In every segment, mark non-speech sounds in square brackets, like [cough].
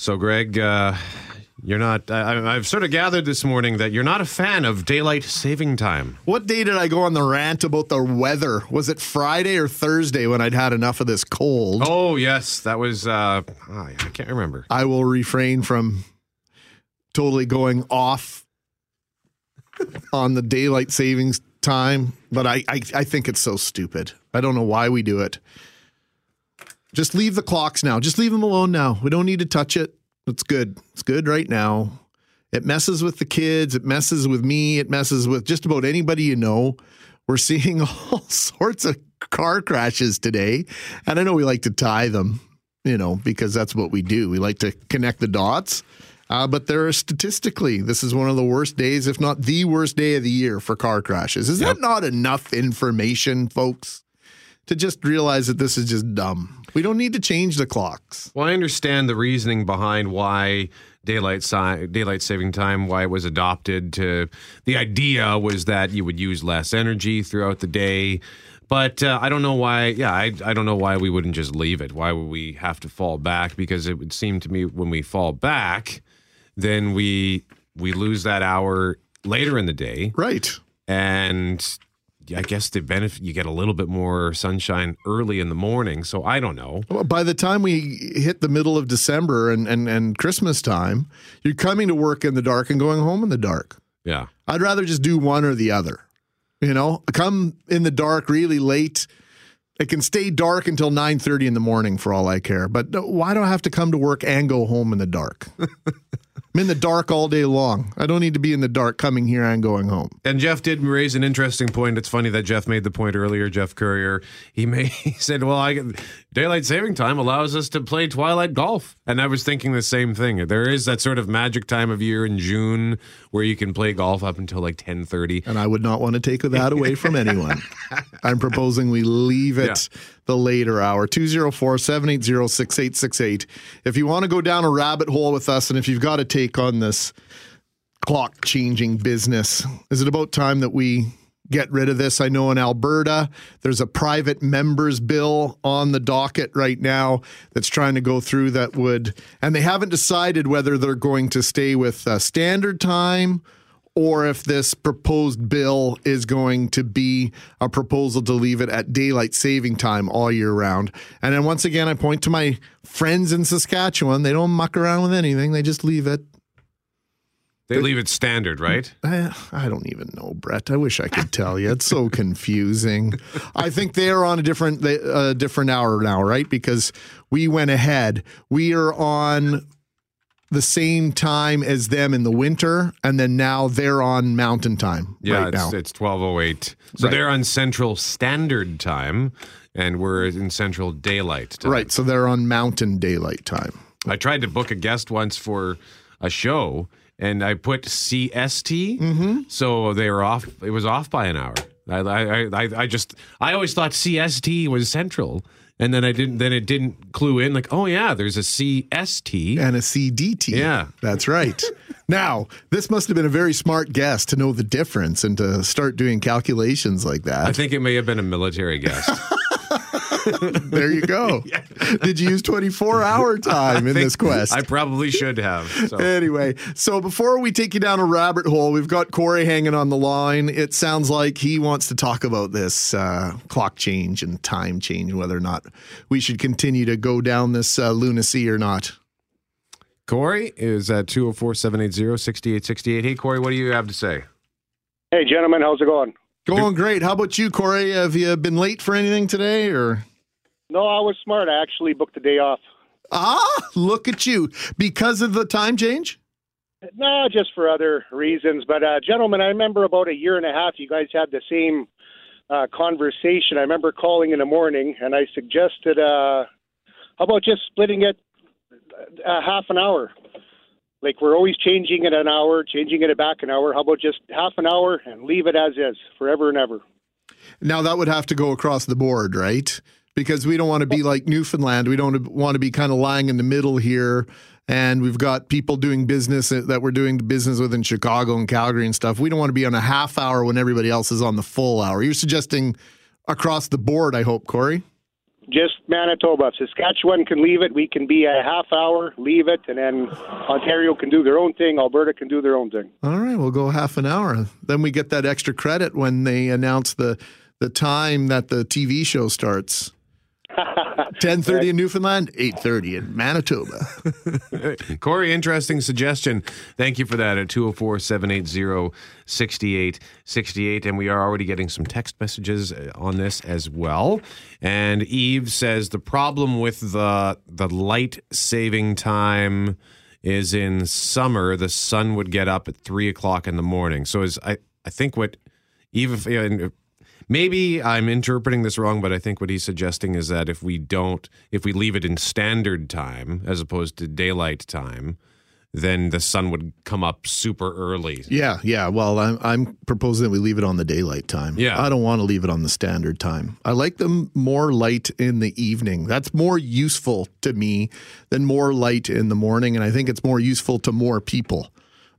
So, Greg, uh, you're not. I, I've sort of gathered this morning that you're not a fan of daylight saving time. What day did I go on the rant about the weather? Was it Friday or Thursday when I'd had enough of this cold? Oh yes, that was. Uh, I can't remember. I will refrain from totally going off on the daylight savings time, but I, I, I think it's so stupid. I don't know why we do it. Just leave the clocks now. Just leave them alone now. We don't need to touch it. It's good. It's good right now. It messes with the kids. It messes with me. It messes with just about anybody you know. We're seeing [laughs] all sorts of car crashes today. And I know we like to tie them, you know, because that's what we do. We like to connect the dots. Uh, but there are statistically, this is one of the worst days, if not the worst day of the year for car crashes. Is yep. that not enough information, folks, to just realize that this is just dumb? We don't need to change the clocks. Well, I understand the reasoning behind why daylight si- daylight saving time, why it was adopted. To the idea was that you would use less energy throughout the day. But uh, I don't know why. Yeah, I, I don't know why we wouldn't just leave it. Why would we have to fall back? Because it would seem to me when we fall back, then we we lose that hour later in the day. Right. And I guess the benefit you get a little bit more sunshine early in the morning. So I don't know. Well, by the time we hit the middle of December and, and, and Christmas time, you're coming to work in the dark and going home in the dark. Yeah. I'd rather just do one or the other. You know, come in the dark really late. It can stay dark until 9:30 in the morning for all I care. But why do I have to come to work and go home in the dark? [laughs] I'm in the dark all day long. I don't need to be in the dark coming here and going home. And Jeff did raise an interesting point. It's funny that Jeff made the point earlier. Jeff Courier, he made [laughs] he said, "Well, I daylight saving time allows us to play twilight golf," and I was thinking the same thing. There is that sort of magic time of year in June where you can play golf up until like ten thirty. And I would not want to take that away from anyone. [laughs] I'm proposing we leave it. Yeah the later hour 204 780 6868. If you want to go down a rabbit hole with us and if you've got a take on this clock changing business, is it about time that we get rid of this? I know in Alberta, there's a private members bill on the docket right now that's trying to go through that would, and they haven't decided whether they're going to stay with uh, standard time or if this proposed bill is going to be a proposal to leave it at daylight saving time all year round. And then once again, I point to my friends in Saskatchewan. They don't muck around with anything, they just leave it. They leave it standard, right? I, I, don't even know, Brett. I wish I could tell you. It's so confusing. I think they are on a different a different hour now, right? Because we went ahead. We are on the same time as them in the winter, and then now they're on Mountain Time. Yeah, right it's, it's twelve oh eight. So right. they're on Central Standard Time, and we're in Central Daylight Time. Right. So they're on Mountain Daylight Time. I tried to book a guest once for a show, and I put CST, mm-hmm. so they were off. It was off by an hour. I, I, I, I just, I always thought CST was Central and then I didn't. Then it didn't clue in. Like, oh yeah, there's a CST and a CDT. Yeah, that's right. [laughs] now, this must have been a very smart guest to know the difference and to start doing calculations like that. I think it may have been a military guest. [laughs] [laughs] there you go. yeah. [laughs] Did you use 24 hour time in this quest? I probably should have. So. Anyway, so before we take you down a rabbit hole, we've got Corey hanging on the line. It sounds like he wants to talk about this uh, clock change and time change, whether or not we should continue to go down this uh, lunacy or not. Corey is at 204 780 6868. Hey, Corey, what do you have to say? Hey, gentlemen, how's it going? Going great. How about you, Corey? Have you been late for anything today, or? No, I was smart. I actually booked the day off. Ah, look at you! Because of the time change? No, just for other reasons. But, uh, gentlemen, I remember about a year and a half, you guys had the same uh, conversation. I remember calling in the morning, and I suggested, uh, how about just splitting it a half an hour? like we're always changing it an hour, changing it back an hour. How about just half an hour and leave it as is forever and ever? Now that would have to go across the board, right? Because we don't want to be like Newfoundland. We don't want to be kind of lying in the middle here. And we've got people doing business uh, that we're doing business with in Chicago and Calgary and stuff. We don't want to be on a half hour when everybody else is on the full hour. You're suggesting across the board, I hope, Corey? just Manitoba. If Saskatchewan can leave it, we can be a half hour, leave it, and then Ontario can do their own thing. Alberta can do their own thing. All right, we'll go half an hour. Then we get that extra credit when they announce the the time that the TV show starts. [laughs] 10:30 in Newfoundland, 8:30 in Manitoba. [laughs] Corey, interesting suggestion. Thank you for that at 204-780-6868 and we are already getting some text messages uh, on this as well. And Eve says the problem with the the light saving time is in summer the sun would get up at three o'clock in the morning. So is I I think what Eve maybe I'm interpreting this wrong, but I think what he's suggesting is that if we don't, if we leave it in standard time as opposed to daylight time, then the sun would come up super early. Yeah, yeah. Well, I'm I'm proposing that we leave it on the daylight time. Yeah. I don't want to leave it on the standard time. I like them more light in the evening. That's more useful to me than more light in the morning, and I think it's more useful to more people.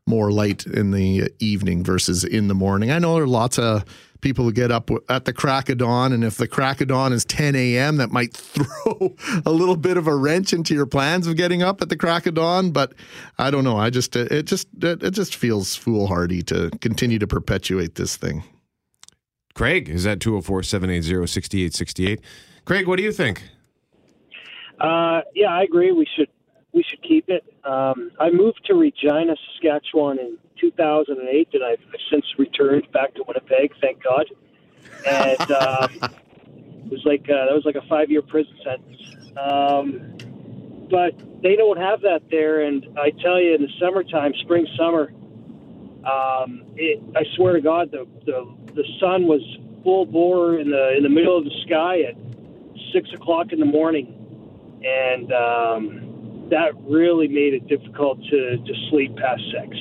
More light in the evening versus in the morning. I know there are lots of people who get up at the crack of dawn, and if the crack of dawn is 10 a.m., that might [laughs] throw a little bit of a wrench into your plans of getting up at the crack of dawn. But I don't know. I just it just it just feels foolhardy to continue to perpetuate this thing. Craig is at 204-780-6868. Craig, what do you think? Uh, yeah, I agree. We should we should keep it. Um, I moved to Regina, Saskatchewan in 2008, and I've since returned back to Winnipeg. Thank God. And [laughs] um, it was like uh, that was like a five-year prison sentence. Um, but they don't have that there, and I tell you, in the summertime, spring, summer, um, it, I swear to God, the, the the sun was full bore in the in the middle of the sky at six o'clock in the morning, and um, that really made it difficult to, to sleep past six.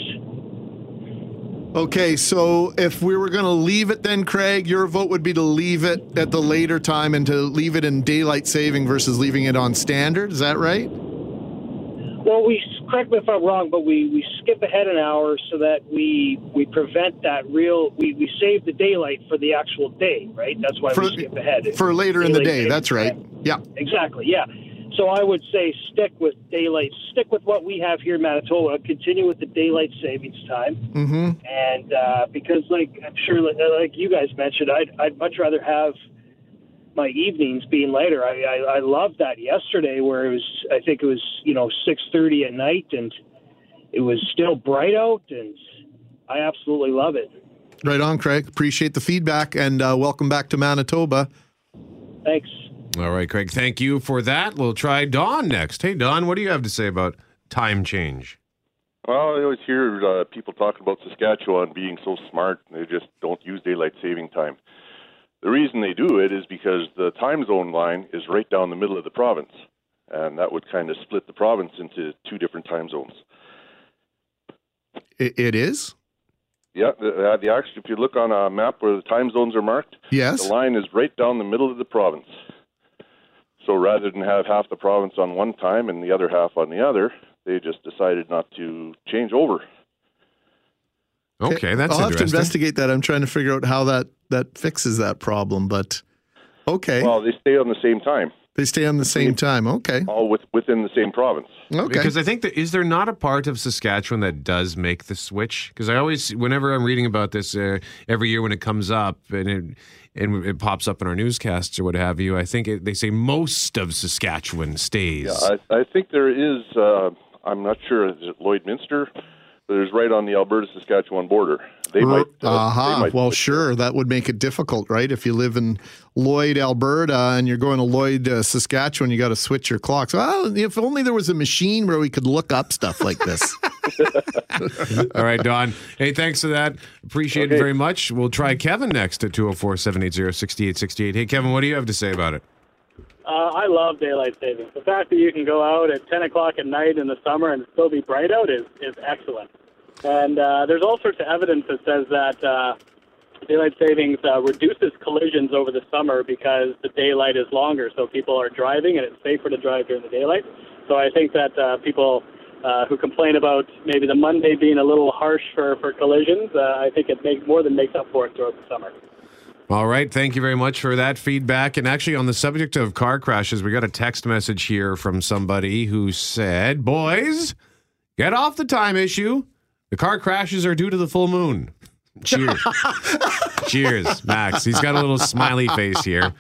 Okay, so if we were going to leave it, then Craig, your vote would be to leave it at the later time and to leave it in daylight saving versus leaving it on standard. Is that right? Well, we correct me if I'm wrong, but we, we skip ahead an hour so that we we prevent that real. We, we save the daylight for the actual day, right? That's why For- we skip ahead For later in the day. That's right. Yeah. Exactly. Yeah. So I would say stick with daylight. Stick with what we have here in Manitoba. Continue with the daylight savings time. Mm-hmm. And uh, because, like I'm sure, like, like you guys mentioned, I'd I'd much rather have my evenings being later. I I, I loved that yesterday, where it was. I think it was you know six thirty at night, and it was still bright out, and I absolutely love it. Right on, Craig. Appreciate the feedback and uh, welcome back to Manitoba. Thanks. All right, Craig, thank you for that. We'll try Don next. Hey, Don, what do you have to say about time change? Well, I always hear uh, people talking about Saskatchewan being so smart, they just don't use daylight saving time. The reason they do it is because the time zone line is right down the middle of the province, and that would kind of split the province into two different time zones. It, it is? Yeah, the, uh, the actually, if you look on a map where the time zones are marked, Yes. the line is right down the middle of the province. So rather than have half the province on one time and the other half on the other, they just decided not to change over. Okay, that's I'll have to investigate that. I'm trying to figure out how that, that fixes that problem, but okay. Well, they stay on the same time, they stay on the same time. Okay. all with, within the same province. Okay. Because I think that is there not a part of Saskatchewan that does make the switch? Because I always, whenever I'm reading about this uh, every year when it comes up and it and it pops up in our newscasts or what have you, I think it, they say most of Saskatchewan stays. Yeah, I, I think there is. Uh, I'm not sure. Is it Lloydminster? But it's right on the Alberta-Saskatchewan border. They might. Uh, Aha. they might well, sure. That would make it difficult, right? If you live in Lloyd, Alberta, and you're going to Lloyd, uh, Saskatchewan, you got to switch your clocks. Well, if only there was a machine where we could look up stuff like this. [laughs] All right, Don. Hey, thanks for that. Appreciate it very much. We'll try Kevin next at 204 780 6868. Hey, Kevin, what do you have to say about it? Uh, I love daylight savings. The fact that you can go out at 10 o'clock at night in the summer and still be bright out is, is excellent. And uh, there's all sorts of evidence that says that uh, daylight savings uh, reduces collisions over the summer because the daylight is longer, so people are driving and it's safer to drive during the daylight. So I think that uh, people uh, who complain about maybe the Monday being a little harsh for, for collisions, uh, I think it makes more than makes up for it throughout the summer. All right. Thank you very much for that feedback. And actually, on the subject of car crashes, we got a text message here from somebody who said, Boys, get off the time issue. The car crashes are due to the full moon. Cheers. [laughs] Cheers, Max. He's got a little smiley face here.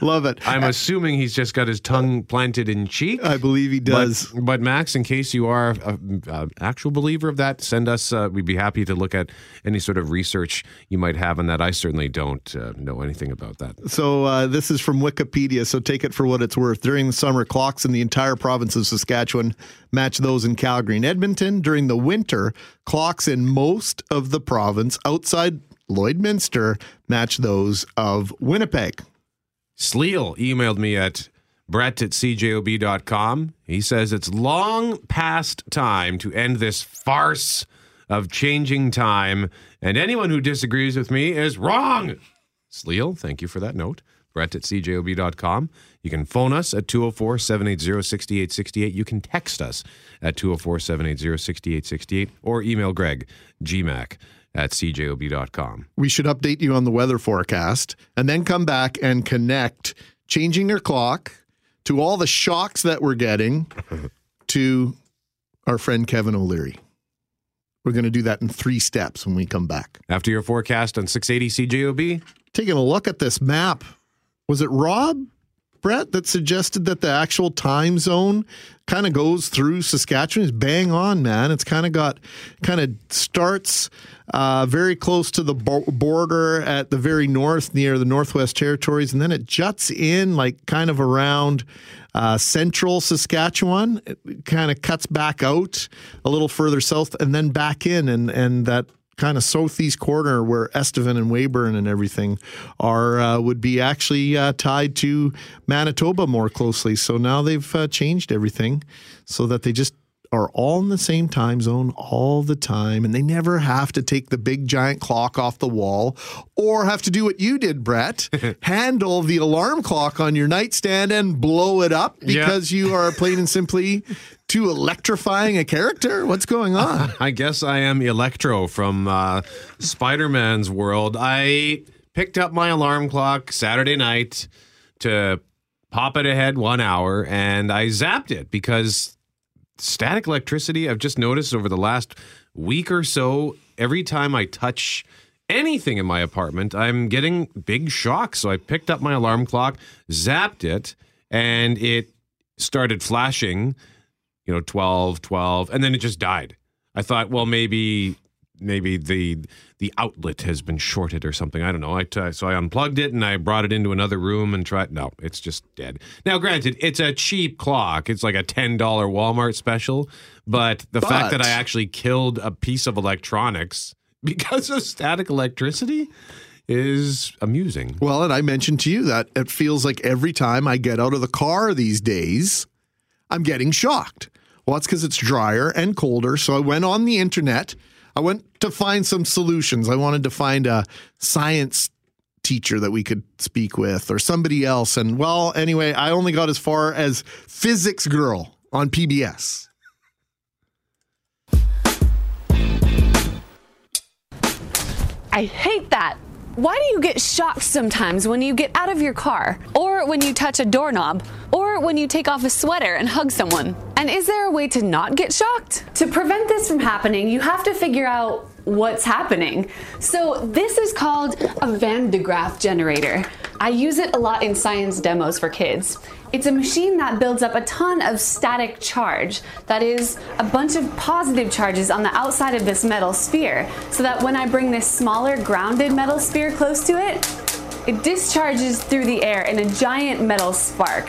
Love it. I'm assuming he's just got his tongue planted in cheek. I believe he does. But, but Max, in case you are an actual believer of that, send us. Uh, we'd be happy to look at any sort of research you might have on that. I certainly don't uh, know anything about that. So uh, this is from Wikipedia. So take it for what it's worth. During the summer, clocks in the entire province of Saskatchewan match those in Calgary and Edmonton. During the winter, clocks in most of the province outside Lloydminster match those of Winnipeg. Sleal emailed me at brett at cjob.com. He says it's long past time to end this farce of changing time, and anyone who disagrees with me is wrong. Sleal, thank you for that note. Brett at cjob.com. You can phone us at 204 780 6868. You can text us at 204 780 6868 or email Greg, gmac at cjob.com. We should update you on the weather forecast and then come back and connect changing your clock to all the shocks that we're getting [laughs] to our friend Kevin O'Leary. We're going to do that in three steps when we come back. After your forecast on 680 CJOB, taking a look at this map, was it Rob Brett that suggested that the actual time zone kind of goes through Saskatchewan is bang on, man. It's kind of got kind of starts uh, very close to the bo- border at the very north near the Northwest Territories, and then it juts in like kind of around uh, central Saskatchewan. It kind of cuts back out a little further south and then back in, and and that kind of southeast corner where Estevan and Weyburn and everything are uh, would be actually uh, tied to Manitoba more closely. So now they've uh, changed everything so that they just are all in the same time zone all the time and they never have to take the big giant clock off the wall or have to do what you did Brett [laughs] handle the alarm clock on your nightstand and blow it up because yeah. you are plain and simply too electrifying a character? What's going on? [laughs] I guess I am Electro from uh, Spider-Man's world. I picked up my alarm clock Saturday night to pop it ahead 1 hour and I zapped it because static electricity, I've just noticed over the last week or so, every time I touch anything in my apartment, I'm getting big shocks. So I picked up my alarm clock, zapped it, and it started flashing, you know, 12, 12, and then it just died. I thought, well, maybe maybe the the outlet has been shorted or something. I don't know. I t- so I unplugged it and I brought it into another room and tried. No, it's just dead. Now, granted, it's a cheap clock. It's like a ten dollar Walmart special. But the but, fact that I actually killed a piece of electronics [laughs] because of static electricity is amusing. Well, and I mentioned to you that it feels like every time I get out of the car these days, I'm getting shocked. Well, it's because it's drier and colder. So I went on the internet I went to find some solutions. I wanted to find a science teacher that we could speak with or somebody else. And well, anyway, I only got as far as Physics Girl on PBS. I hate that. Why do you get shocked sometimes when you get out of your car, or when you touch a doorknob, or when you take off a sweater and hug someone? And is there a way to not get shocked? To prevent this from happening, you have to figure out what's happening. So this is called a Van de Graaff generator. I use it a lot in science demos for kids. It's a machine that builds up a ton of static charge, that is, a bunch of positive charges on the outside of this metal sphere, so that when I bring this smaller grounded metal sphere close to it, it discharges through the air in a giant metal spark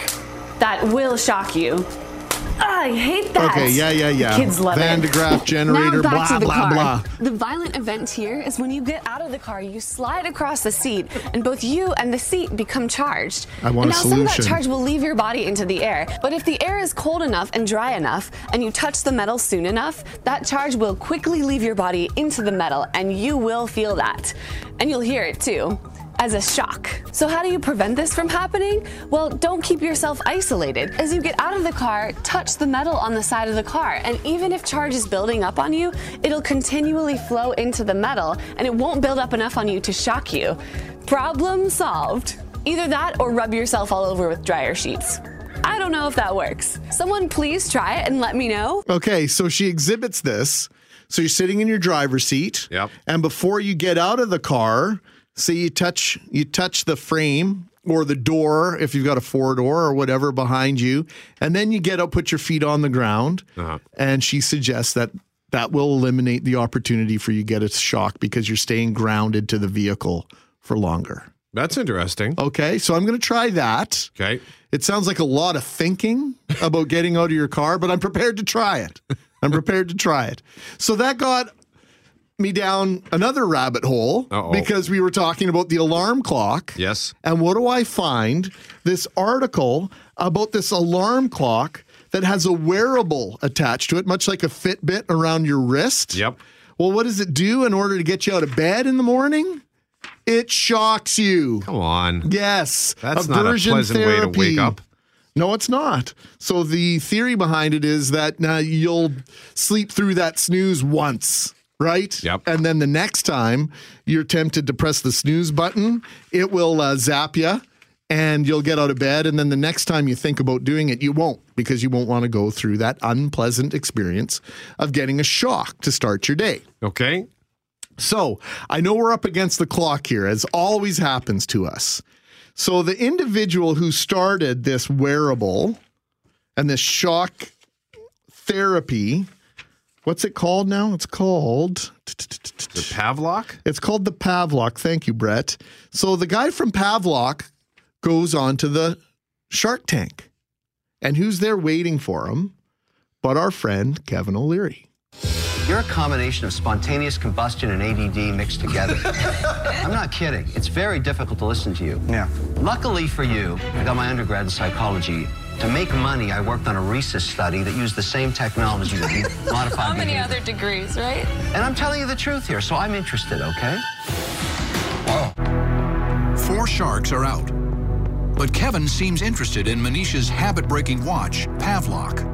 that will shock you. I hate that. Okay, yeah, yeah, yeah. The kids love Van it. de Graaff generator, blah, blah, car. blah. The violent event here is when you get out of the car, you slide across the seat, and both you and the seat become charged. I want and now some of that charge will leave your body into the air. But if the air is cold enough and dry enough, and you touch the metal soon enough, that charge will quickly leave your body into the metal, and you will feel that. And you'll hear it too as a shock. So, how do you prevent this from happening? Well, don't keep yourself isolated. As you get out of the car, touch the metal on the side of the car, and even if charge is building up on you, it'll continually flow into the metal and it won't build up enough on you to shock you. Problem solved. Either that or rub yourself all over with dryer sheets. I don't know if that works. Someone please try it and let me know. Okay, so she exhibits this. So you're sitting in your driver's seat. Yep. And before you get out of the car, say you touch you touch the frame or the door if you've got a four door or whatever behind you, and then you get up, put your feet on the ground, Uh-huh. and she suggests that that will eliminate the opportunity for you to get a shock because you're staying grounded to the vehicle for longer. That's interesting. Okay, so I'm going to try that. Okay. It sounds like a lot of thinking about getting out of your car, but I'm prepared to try it. I'm prepared to try it. So that got me down another rabbit hole Uh-oh. because we were talking about the alarm clock. Yes. And what do I find? This article about this alarm clock that has a wearable attached to it, much like a Fitbit around your wrist. Yep. Well, what does it do in order to get you out of bed in the morning? It shocks you. Come on. Yes. That's not a Aversion pleasant way to therapy. wake up. No, it's not. So the theory behind it is that uh, you'll sleep through that snooze once, right? Yep. And then the next time you're tempted to press the snooze button, it will uh, zap you and you'll get out of bed. And then the next time you think about doing it, you won't because you won't want to go through that unpleasant experience of getting a shock to start your day. Okay. So I know we're up against the clock here, as always happens to us. So the individual who started this wearable and this shock therapy, what's it called now? It's called The Pavlok? it's called the Pavlok. Thank you, Brett. So the guy from Pavlok goes on to the Shark Tank. And who's there waiting for him but our friend Kevin O'Leary? You're a combination of spontaneous combustion and ADD mixed together. [laughs] I'm not kidding. It's very difficult to listen to you. Yeah. Luckily for you, I got my undergrad in psychology. To make money, I worked on a rhesus study that used the same technology to [laughs] modify How many behavior. other degrees, right? And I'm telling you the truth here, so I'm interested, okay? Four sharks are out. But Kevin seems interested in Manisha's habit breaking watch, Pavlok.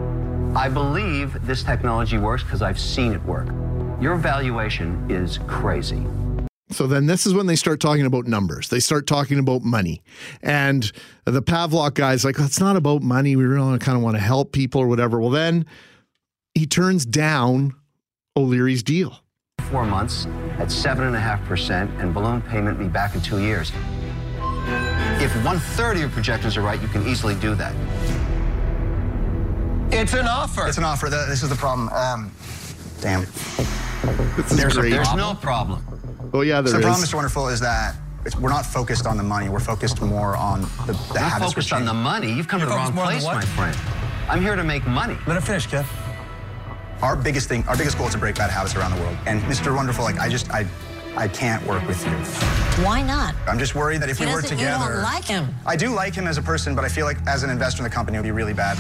I believe this technology works because I've seen it work. Your valuation is crazy. So then this is when they start talking about numbers. They start talking about money. And the Pavlok guy's like, it's not about money. We really kind of want to help people or whatever. Well, then he turns down O'Leary's deal. Four months at 7.5% and balloon payment me back in two years. If one third of your projections are right, you can easily do that. It's an offer. It's an offer. This is the problem. Um, damn. This is There's a. There's no problem. Oh, yeah, So there the problem. Mr. Wonderful, is that it's, we're not focused on the money. We're focused more on the, the Not habits. focused we're on the money. You've come to the You're wrong focused more on the place, my friend. I'm here to make money. Let her finish, Kev. Our biggest thing, our biggest goal is to break bad habits around the world. And Mr. Wonderful, like I just, I, I can't work with you. Why not? I'm just worried that if He we work together, You don't like him. I do like him as a person, but I feel like as an investor in the company, it would be really bad.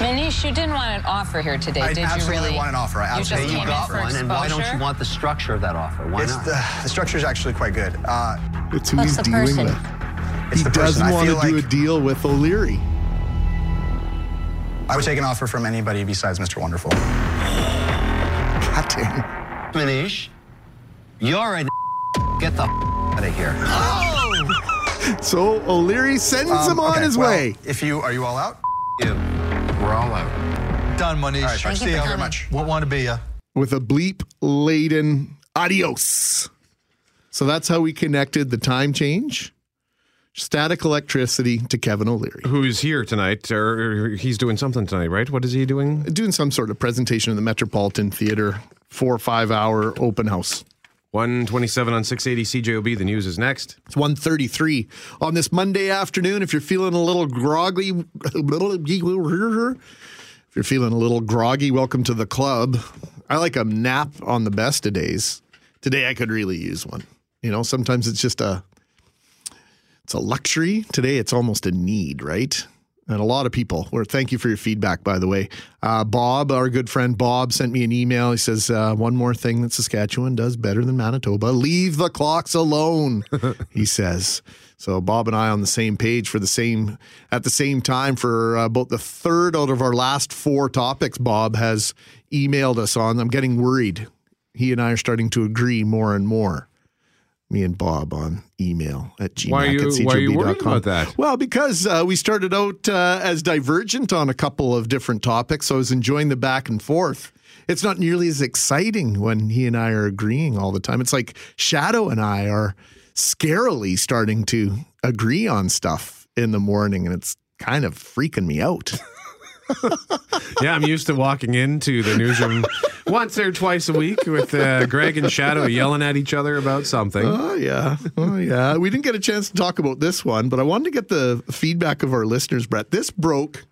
Maneesh, you didn't want an offer here today, I did you absolutely really? want an offer. I You just absolutely Hey, came you in got for one, and why don't you want the structure of that offer? Why It's not? the, the structure is actually quite good. Uh, It's who he's dealing person? with. it's He the person. doesn't I want feel to do a deal with O'Leary. I would take an offer from anybody besides Mr. Wonderful. [laughs] God damn. Maneesh, you're a [laughs] get the [laughs] out of here. Oh! So O'Leary sends Um, him on okay, his well, way. If you are you all out? You. We're all out. Done, Maneesh. All right, Thank you see for you very coming. much. What want to be ya? with a bleep laden adios. So that's how we connected the time change, static electricity to Kevin O'Leary. Who's here tonight? Or he's doing something tonight, right? What is he doing? Doing some sort of presentation in the Metropolitan Theater, four or five hour open house. 127 on 680 CJOB. The news is next. It's 133 on this Monday afternoon. If you're feeling a little groggy, if you're feeling a little groggy, welcome to the club. I like a nap on the best of days. Today I could really use one. You know, sometimes it's just a it's a luxury. Today it's almost a need, right? And a lot of people. Where thank you for your feedback, by the way. Uh, Bob, our good friend Bob, sent me an email. He says uh, one more thing that Saskatchewan does better than Manitoba: leave the clocks alone. [laughs] he says. So Bob and I on the same page for the same at the same time for uh, about the third out of our last four topics. Bob has emailed us on. I'm getting worried. He and I are starting to agree more and more me and Bob on email at gmac Why are you- at why are you worried about that? Well, because uh, we started out uh, as divergent on a couple of different topics. So I was enjoying the back and forth. It's not nearly as exciting when he and I are agreeing all the time. It's like Shadow and I are scarily starting to agree on stuff in the morning, and it's kind of freaking me out. [laughs] [laughs] Yeah, I'm used to walking into the newsroom [laughs] once or twice a week with uh, Greg and Shadow yelling at each other about something. Oh yeah, oh yeah. We didn't get a chance to talk about this one, but I wanted to get the feedback of our listeners, Brett. This broke.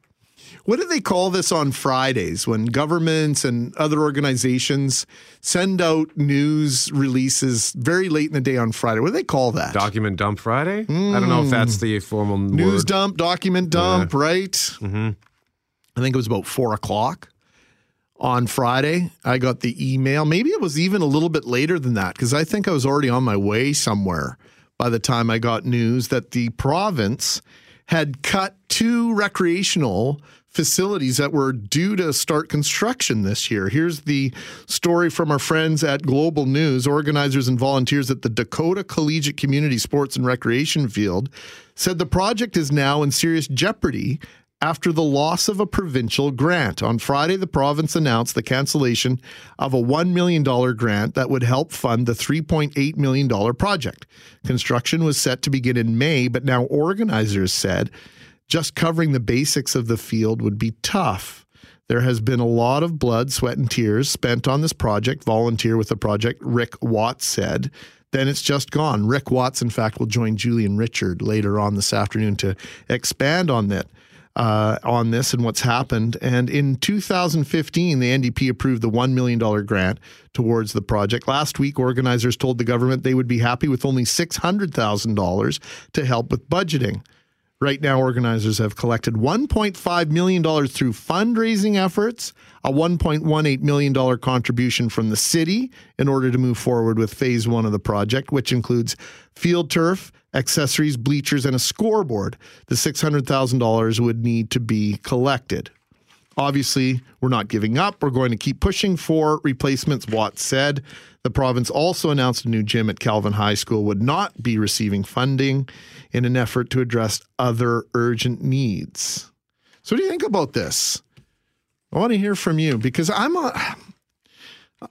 What do they call this on Fridays when governments and other organizations send out news releases very late in the day on Friday? What do they call that? Document dump Friday? I don't know if that's the formal news word. dump, document dump, right? Mm-hmm. I think it was about four o'clock on Friday. I got the email. Maybe it was even a little bit later than that because I think I was already on my way somewhere by the time I got news that the province had cut two recreational facilities that were due to start construction this year. Here's the story from our friends at Global News. Organizers and volunteers at the Dakota Collegiate Community Sports and Recreation Field said the project is now in serious jeopardy after the loss of a provincial grant. On Friday, the province announced the cancellation of a $1 million grant that would help fund the $3.8 million project. Construction was set to begin in May, but now organizers said just covering the basics of the field would be tough. There has been a lot of blood, sweat, and tears spent on this project. Volunteer with the project, Rick Watts said. Then it's just gone. Rick Watts, in fact, will join Julian Richard later on this afternoon to expand on that. Uh, on this and what's happened. And in 2015, the NDP approved the $1 million grant towards the project. Last week, organizers told the government they would be happy with only $600,000 to help with budgeting. Right now, organizers have collected $1.5 million through fundraising efforts, a $1.18 million contribution from the city in order to move forward with phase one of the project, which includes field turf, accessories, bleachers, and a scoreboard. The $600,000 would need to be collected. Obviously, we're not giving up. We're going to keep pushing for replacements, Watts said. The province also announced a new gym at Calvin High School would not be receiving funding in an effort to address other urgent needs. So, what do you think about this? I want to hear from you because I'm a,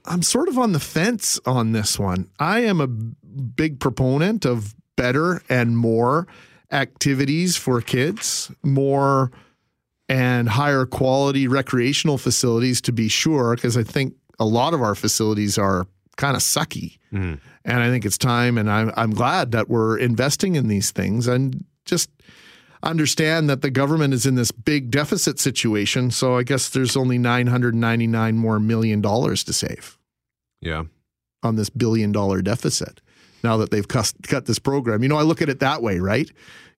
I'm sort of on the fence on this one. I am a big proponent of better and more activities for kids, more and higher quality recreational facilities to be sure, because I think a lot of our facilities are kind of sucky. Mm-hmm. And I think it's time, and I'm, I'm glad that we're investing in these things and just understand that the government is in this big deficit situation. So I guess there's only 999 more million dollars to save Yeah. on this billion dollar deficit now that they've cut, cut this program. You know, I look at it that way, right?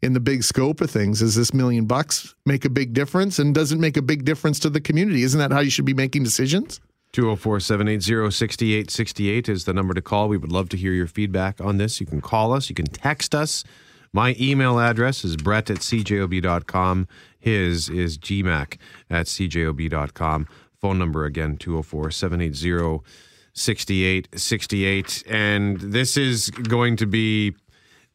In the big scope of things, does this million bucks make a big difference and does it make a big difference to the community? Isn't that how you should be making decisions? 204 780 6868 is the number to call. We would love to hear your feedback on this. You can call us, you can text us. My email address is brett at cjob.com. His is gmac at cjob.com. Phone number again, 204 780 6868. And this is going to be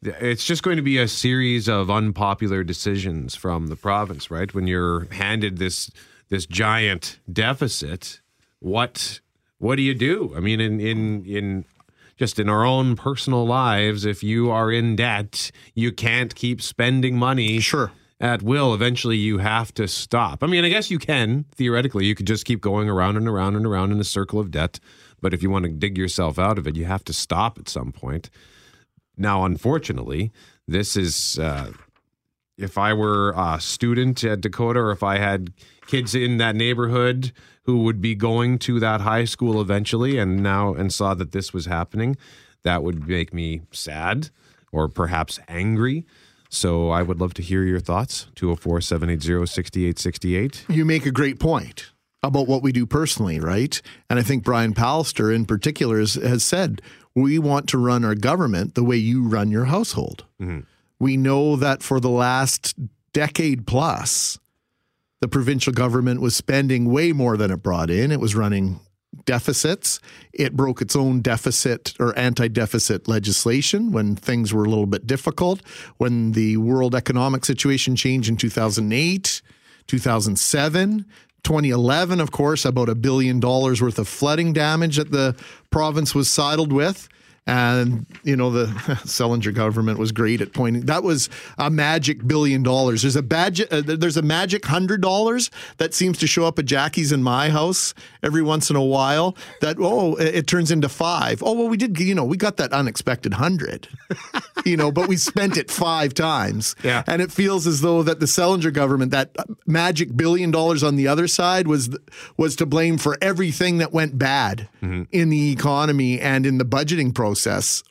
it's just going to be a series of unpopular decisions from the province, right? When you're handed this this giant deficit, what what do you do? I mean, in in in just in our own personal lives, if you are in debt, you can't keep spending money. Sure. At will, eventually you have to stop. I mean, I guess you can theoretically. You could just keep going around and around and around in a circle of debt. But if you want to dig yourself out of it, you have to stop at some point. Now, unfortunately, this is uh, if I were a student at Dakota or if I had kids in that neighborhood who would be going to that high school eventually and now and saw that this was happening, that would make me sad or perhaps angry. So I would love to hear your thoughts. 204 780 6868. You make a great point about what we do personally, right? And I think Brian Pallister in particular has, has said we want to run our government the way you run your household. Mm-hmm. We know that for the last decade plus, the provincial government was spending way more than it brought in. It was running deficits. It broke its own deficit or anti deficit legislation when things were a little bit difficult, when the world economic situation changed in 2008, 2007. 2011, of course, about a billion dollars worth of flooding damage that the province was saddled with. And, you know, the [laughs] Selinger government was great at pointing. That was a magic billion dollars. There's a badge, uh, there's a magic hundred dollars that seems to show up at Jackie's in my house every once in a while. That, oh, it, it turns into five. Oh, well, we did, you know, we got that unexpected hundred, you know, but we spent it five times. [laughs] Yeah. And it feels as though that the Selinger government, that magic billion dollars on the other side was, was to blame for everything that went bad in the economy and in the budgeting process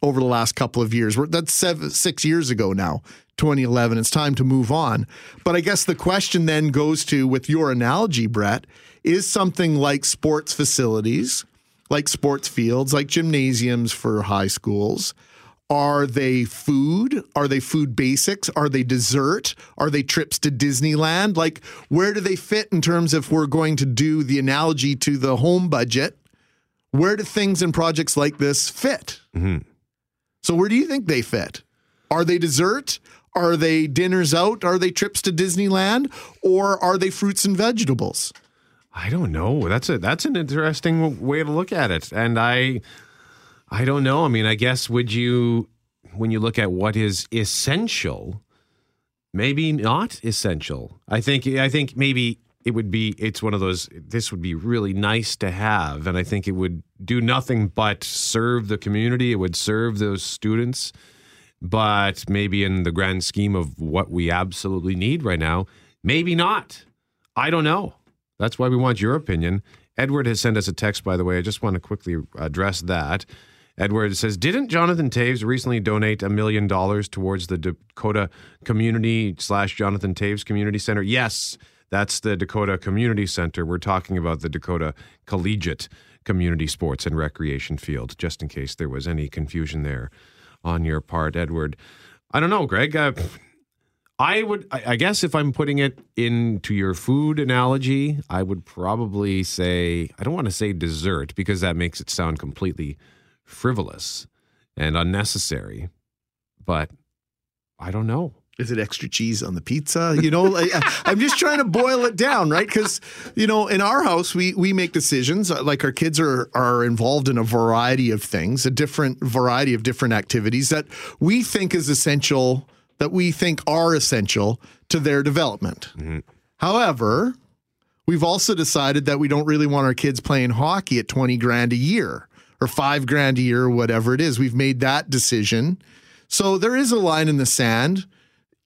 over the last couple of years. We're, that's seven, six years ago now, 2011. It's time to move on. But I guess the question then goes to, with your analogy, Brett, is something like sports facilities, like sports fields, like gymnasiums for high schools. Are they food? Are they food basics? Are they dessert? Are they trips to Disneyland? Like, where do they fit in terms of we're going to do the analogy to the home budget? Where do things and projects like this fit? Mm-hmm. So, where do you think they fit? Are they dessert? Are they dinners out? Are they trips to Disneyland? Or are they fruits and vegetables? I don't know. That's a that's an interesting way to look at it. And I I don't know. I mean, I guess would you when you look at what is essential, maybe not essential. I think I think maybe it would be it's one of those this would be really nice to have and I think it would do nothing but serve the community. It would serve those students. But maybe in the grand scheme of what we absolutely need right now, maybe not. I don't know. That's why we want your opinion. Edward has sent us a text, by the way. I just want to quickly address that. Edward says, Didn't Jonathan Toews recently donate a million dollars towards the Dakota Community slash Jonathan Toews Community Center? Yes, that's the Dakota Community Center. We're talking about the Dakota Collegiate Community Sports and Recreation Field, just in case there was any confusion there on your part, Edward. I don't know, Greg. Uh, I would, I I guess, if I'm putting it into your food analogy, I would probably say, I don't want to say dessert because that makes it sound completely frivolous and unnecessary. But I don't know. Is it extra cheese on the pizza? You know, like, I'm just trying to boil it down, right? Because you know, in our house, we we make decisions. uh, Like our kids are are involved in a variety of things, a different variety of different activities that we think is essential, that we think are essential to their development. However, we've also decided that we don't really want our kids playing hockey at 20 grand a year or five grand a year or whatever it is. We've made that decision. So there is a line in the sand,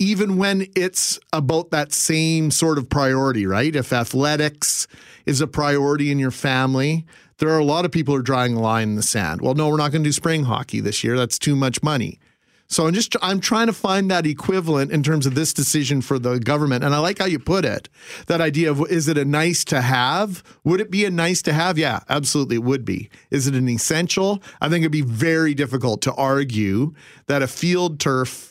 even when it's about that same sort of priority, right? If athletics is a priority in your family, there are a lot of people who are drawing a line in the sand. Well, no, we're not going to do spring hockey this year. That's too much money. So I'm just I'm trying to find that equivalent in terms of this decision for the government. And I like how you put it. That idea of is it a nice to have? Would it be a nice to have? Yeah, absolutely it would be. Is it an essential? I think it'd be very difficult to argue that a field turf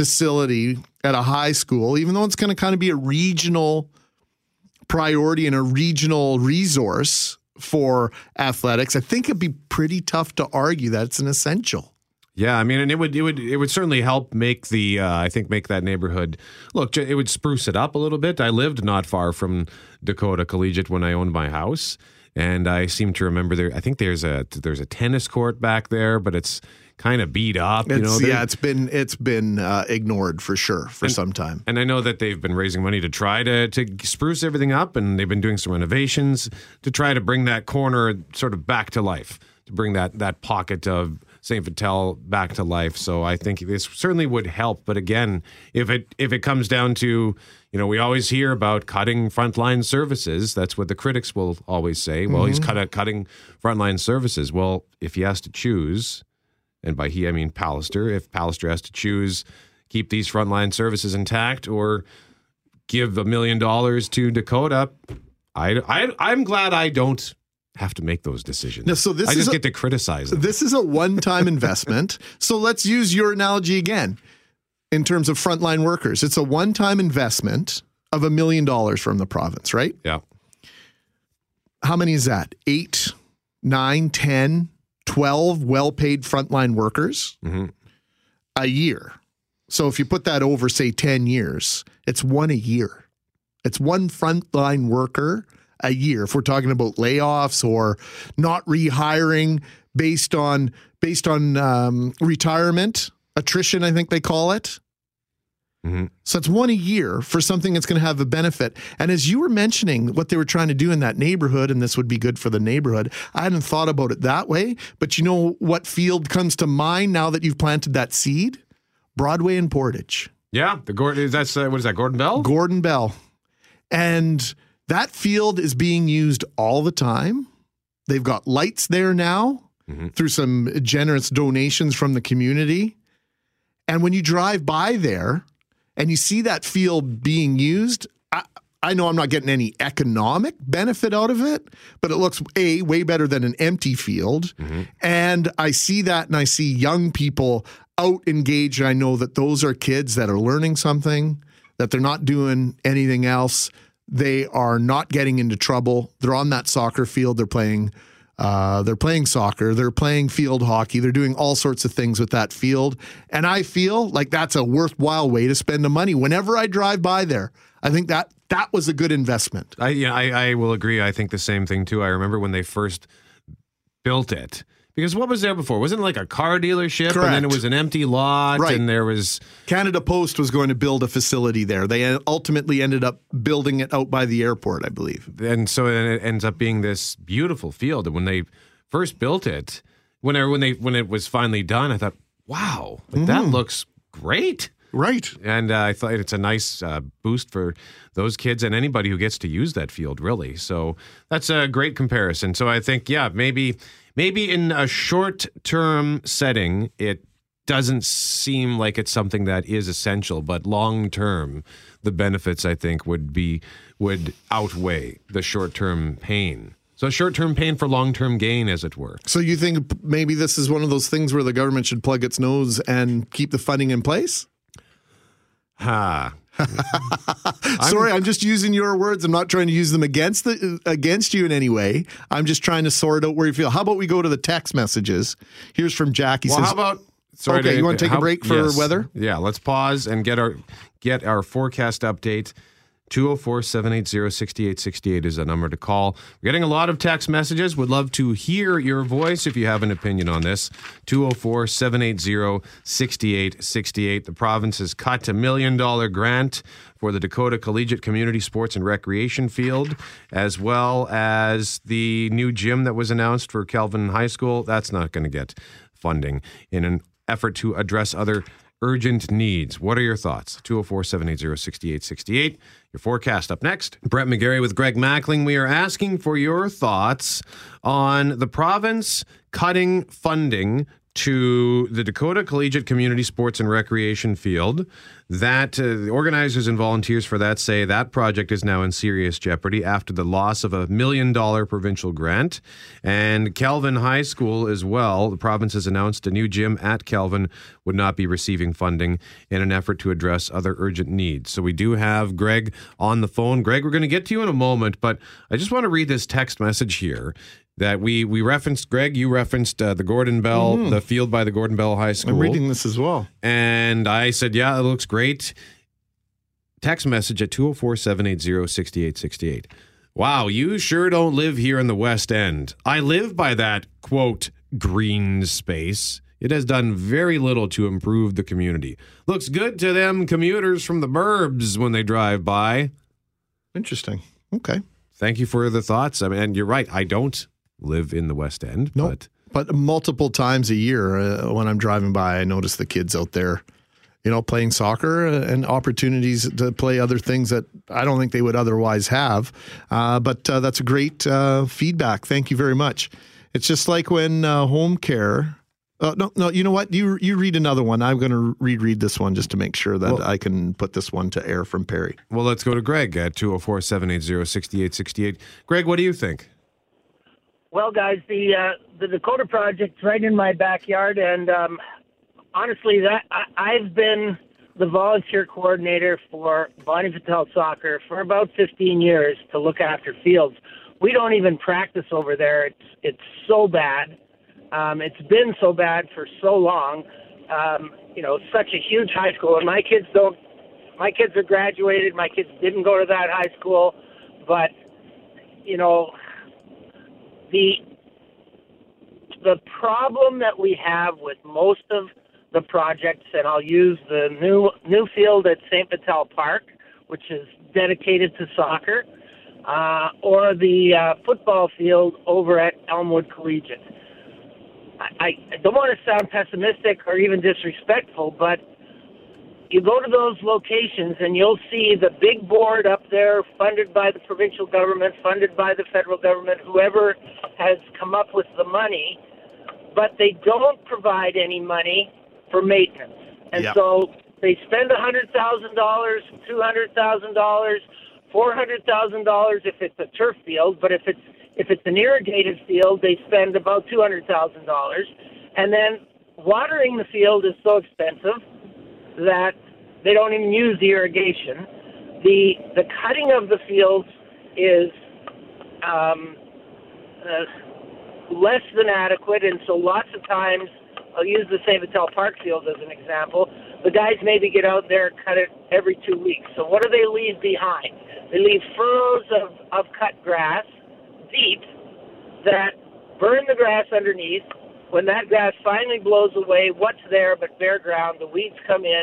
facility at a high school, even though it's going to kind of be a regional priority and a regional resource for athletics, I think it'd be pretty tough to argue that it's an essential. Yeah, I mean, and it would it would it would certainly help make the uh, I think make that neighborhood look. It would spruce it up a little bit. I lived not far from Dakota Collegiate when I owned my house, and I seem to remember there. I think there's a there's a tennis court back there, but it's kind of beat up. you know, yeah, it's been it's been uh, ignored for sure for some time. And I know that they've been raising money to try to to spruce everything up, and they've been doing some renovations to try to bring that corner sort of back to life, to bring that that pocket of Saint Vital back to life. So I think this certainly would help. But again, if it if it comes down to you know, we always hear about cutting frontline services. That's what the critics will always say. Well, he's Mm-hmm. cut cutting frontline services. Well, if he has to choose, and by he I mean Pallister, if Pallister has to choose keep these frontline services intact or give a million dollars to Dakota, I, I I'm glad I don't have to make those decisions. No, so this I just a- get to criticize them. This is a one-time investment. [laughs] So let's use your analogy again in terms of frontline workers. It's a one-time investment of a million dollars from the province, right? Yeah. How many is that? Eight nine, 10, 12 well paid frontline workers mm-hmm. a year. So if you put that over, say, 10 years, it's one a year. It's one frontline worker a year. If we're talking about layoffs or not rehiring based on based on um, retirement, attrition, I think they call it. So it's one a year for something that's going to have a benefit. And as you were mentioning what they were trying to do in that neighborhood, and this would be good for the neighborhood, I hadn't thought about it that way. But you know what field comes to mind now that you've planted that seed? Broadway and Portage. Yeah, the Gordon. That's uh, what is that? Gordon Bell. Gordon Bell. And that field is being used all the time. They've got lights there now mm-hmm. through some generous donations from the community. And when you drive by there and you see that field being used, I, I know I'm not getting any economic benefit out of it, but it looks a way better than an empty field. Mm-hmm. And I see that and I see young people out engaged. And I know that those are kids that are learning something, that they're not doing anything else. They are not getting into trouble. They're on that soccer field. They're playing uh, they're playing soccer, they're playing field hockey, they're doing all sorts of things with that field. And I feel like that's a worthwhile way to spend the money. Whenever I drive by there, I think that that was a good investment. I yeah, I, I will agree. I think the same thing too. I remember when they first built it. Because what was there before? Wasn't it like a car dealership? And then it was an empty lot Right. and there was Canada Post was going to build a facility there. They ultimately ended up building it out by the airport, I believe. and so it ends up being this beautiful field. And when they first built it, when I, when they when it was finally done, I thought, wow, like that looks great. Right. And uh, I thought it's a nice uh, boost for those kids and anybody who gets to use that field, really. So that's a great comparison. So I think, yeah, maybe maybe in a short term setting, it doesn't seem like it's something that is essential, but long term, the benefits I think would be would outweigh the short term pain. So short term pain for long term gain, as it were. So you think maybe this is one of those things where the government should plug its nose and keep the funding in place? Ha. [laughs] Sorry, I'm just using your words. I'm not trying to use them against the against you in any way. I'm just trying to sort out where you feel. How about we go to the text messages? Here's from Jack. He Well, says, how about Okay, you wanna take a break for yes. weather? Yeah, let's pause and get our get our forecast update. 204-780-6868 is a number to call. We're getting a lot of text messages. Would love to hear your voice if you have an opinion on this. 204-780-6868. The province has cut a million dollar grant for the Dakota Collegiate Community Sports and Recreation Field, as well as the new gym that was announced for Kelvin High School. That's not going to get funding in an effort to address other urgent needs. What are your thoughts? 204 780 6868. Your forecast up next. Brett McGarry with Greg Mackling. We are asking for your thoughts on the province cutting funding to the Dakota Collegiate Community Sports and Recreation Field. That uh, the organizers and volunteers for that say that project is now in serious jeopardy after the loss of a million dollar provincial grant. And Kelvin High School as well. The province has announced a new gym at Kelvin would not be receiving funding in an effort to address other urgent needs. So we do have Greg on the phone. Greg, we're going to get to you in a moment, but I just want to read this text message here that we we referenced Greg you referenced uh, the Gordon Bell Mhm. the field by the Gordon Bell High School I'm reading this as well. and I said yeah it looks great text message at 204-780-6868 wow you sure don't live here in the West End I live by that quote green space it has done very little to improve the community looks good to them commuters from the burbs when they drive by Interesting. Okay. Thank you for the thoughts. I mean, and you're right. I don't live in the West End, Nope. but But multiple times a year uh, when I'm driving by, I notice the kids out there, you know, playing soccer uh, and opportunities to play other things that I don't think they would otherwise have. Uh, but uh, that's a great uh, feedback. Thank you very much. It's just like when uh, home care. Uh, no, no. You know what? You you read another one. I'm going to reread this one just to make sure that Well- I can put this one to air from Perry. well, let's go to Greg at 204 780 6868. Greg, what do you think? Well, guys, the uh, the Dakota project's right in my backyard, and um, honestly, that I, I've been the volunteer coordinator for Bonivital Soccer for about 15 years to look after fields. we don't even practice over there. It's it's so bad. Um, it's been so bad for so long. Um, you know, such a huge high school, and my kids don't. My kids are graduated. My kids didn't go to that high school, but you know, the the problem that we have with most of the projects, and I'll use the new new field at St. Vital Park, which is dedicated to soccer, uh, or the uh, football field over at Elmwood Collegiate. I, I don't want to sound pessimistic or even disrespectful, but you go to those locations and you'll see the big board up there funded by the provincial government, funded by the federal government, whoever has come up with the money, but they don't provide any money for maintenance. And Yep. so they spend $100,000, $200,000, $400,000 if it's a turf field, but if it's if it's an irrigated field, they spend about $200,000. And then watering the field is so expensive that they don't even use the irrigation. The the cutting of the fields is um, uh, less than adequate, and so lots of times I'll use the. Vital Park field as an example. The guys maybe get out there and cut it every two weeks. So what do they leave behind? They leave furrows of, of cut grass deep that burn the grass underneath. When that grass finally blows away, what's there but bare ground? The weeds come in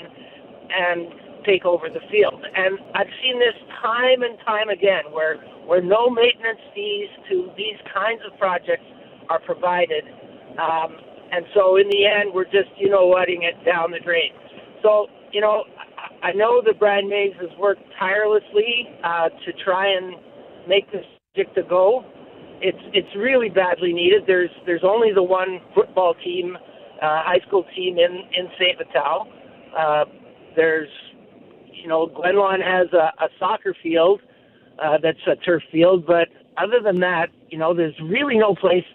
and take over the field. And I've seen this time and time again where where no maintenance fees to these kinds of projects are provided. Um, and so in the end, we're just, you know, letting it down the drain. So, you know, I know that Brian Mayes has worked tirelessly uh, to try and make this project a go. It's it's really badly needed. There's there's only the one football team, uh, high school team in in Saint Vital. Uh, there's, you know, Glenlawn has a, a soccer field uh, that's a turf field, but other than that, you know, there's really no place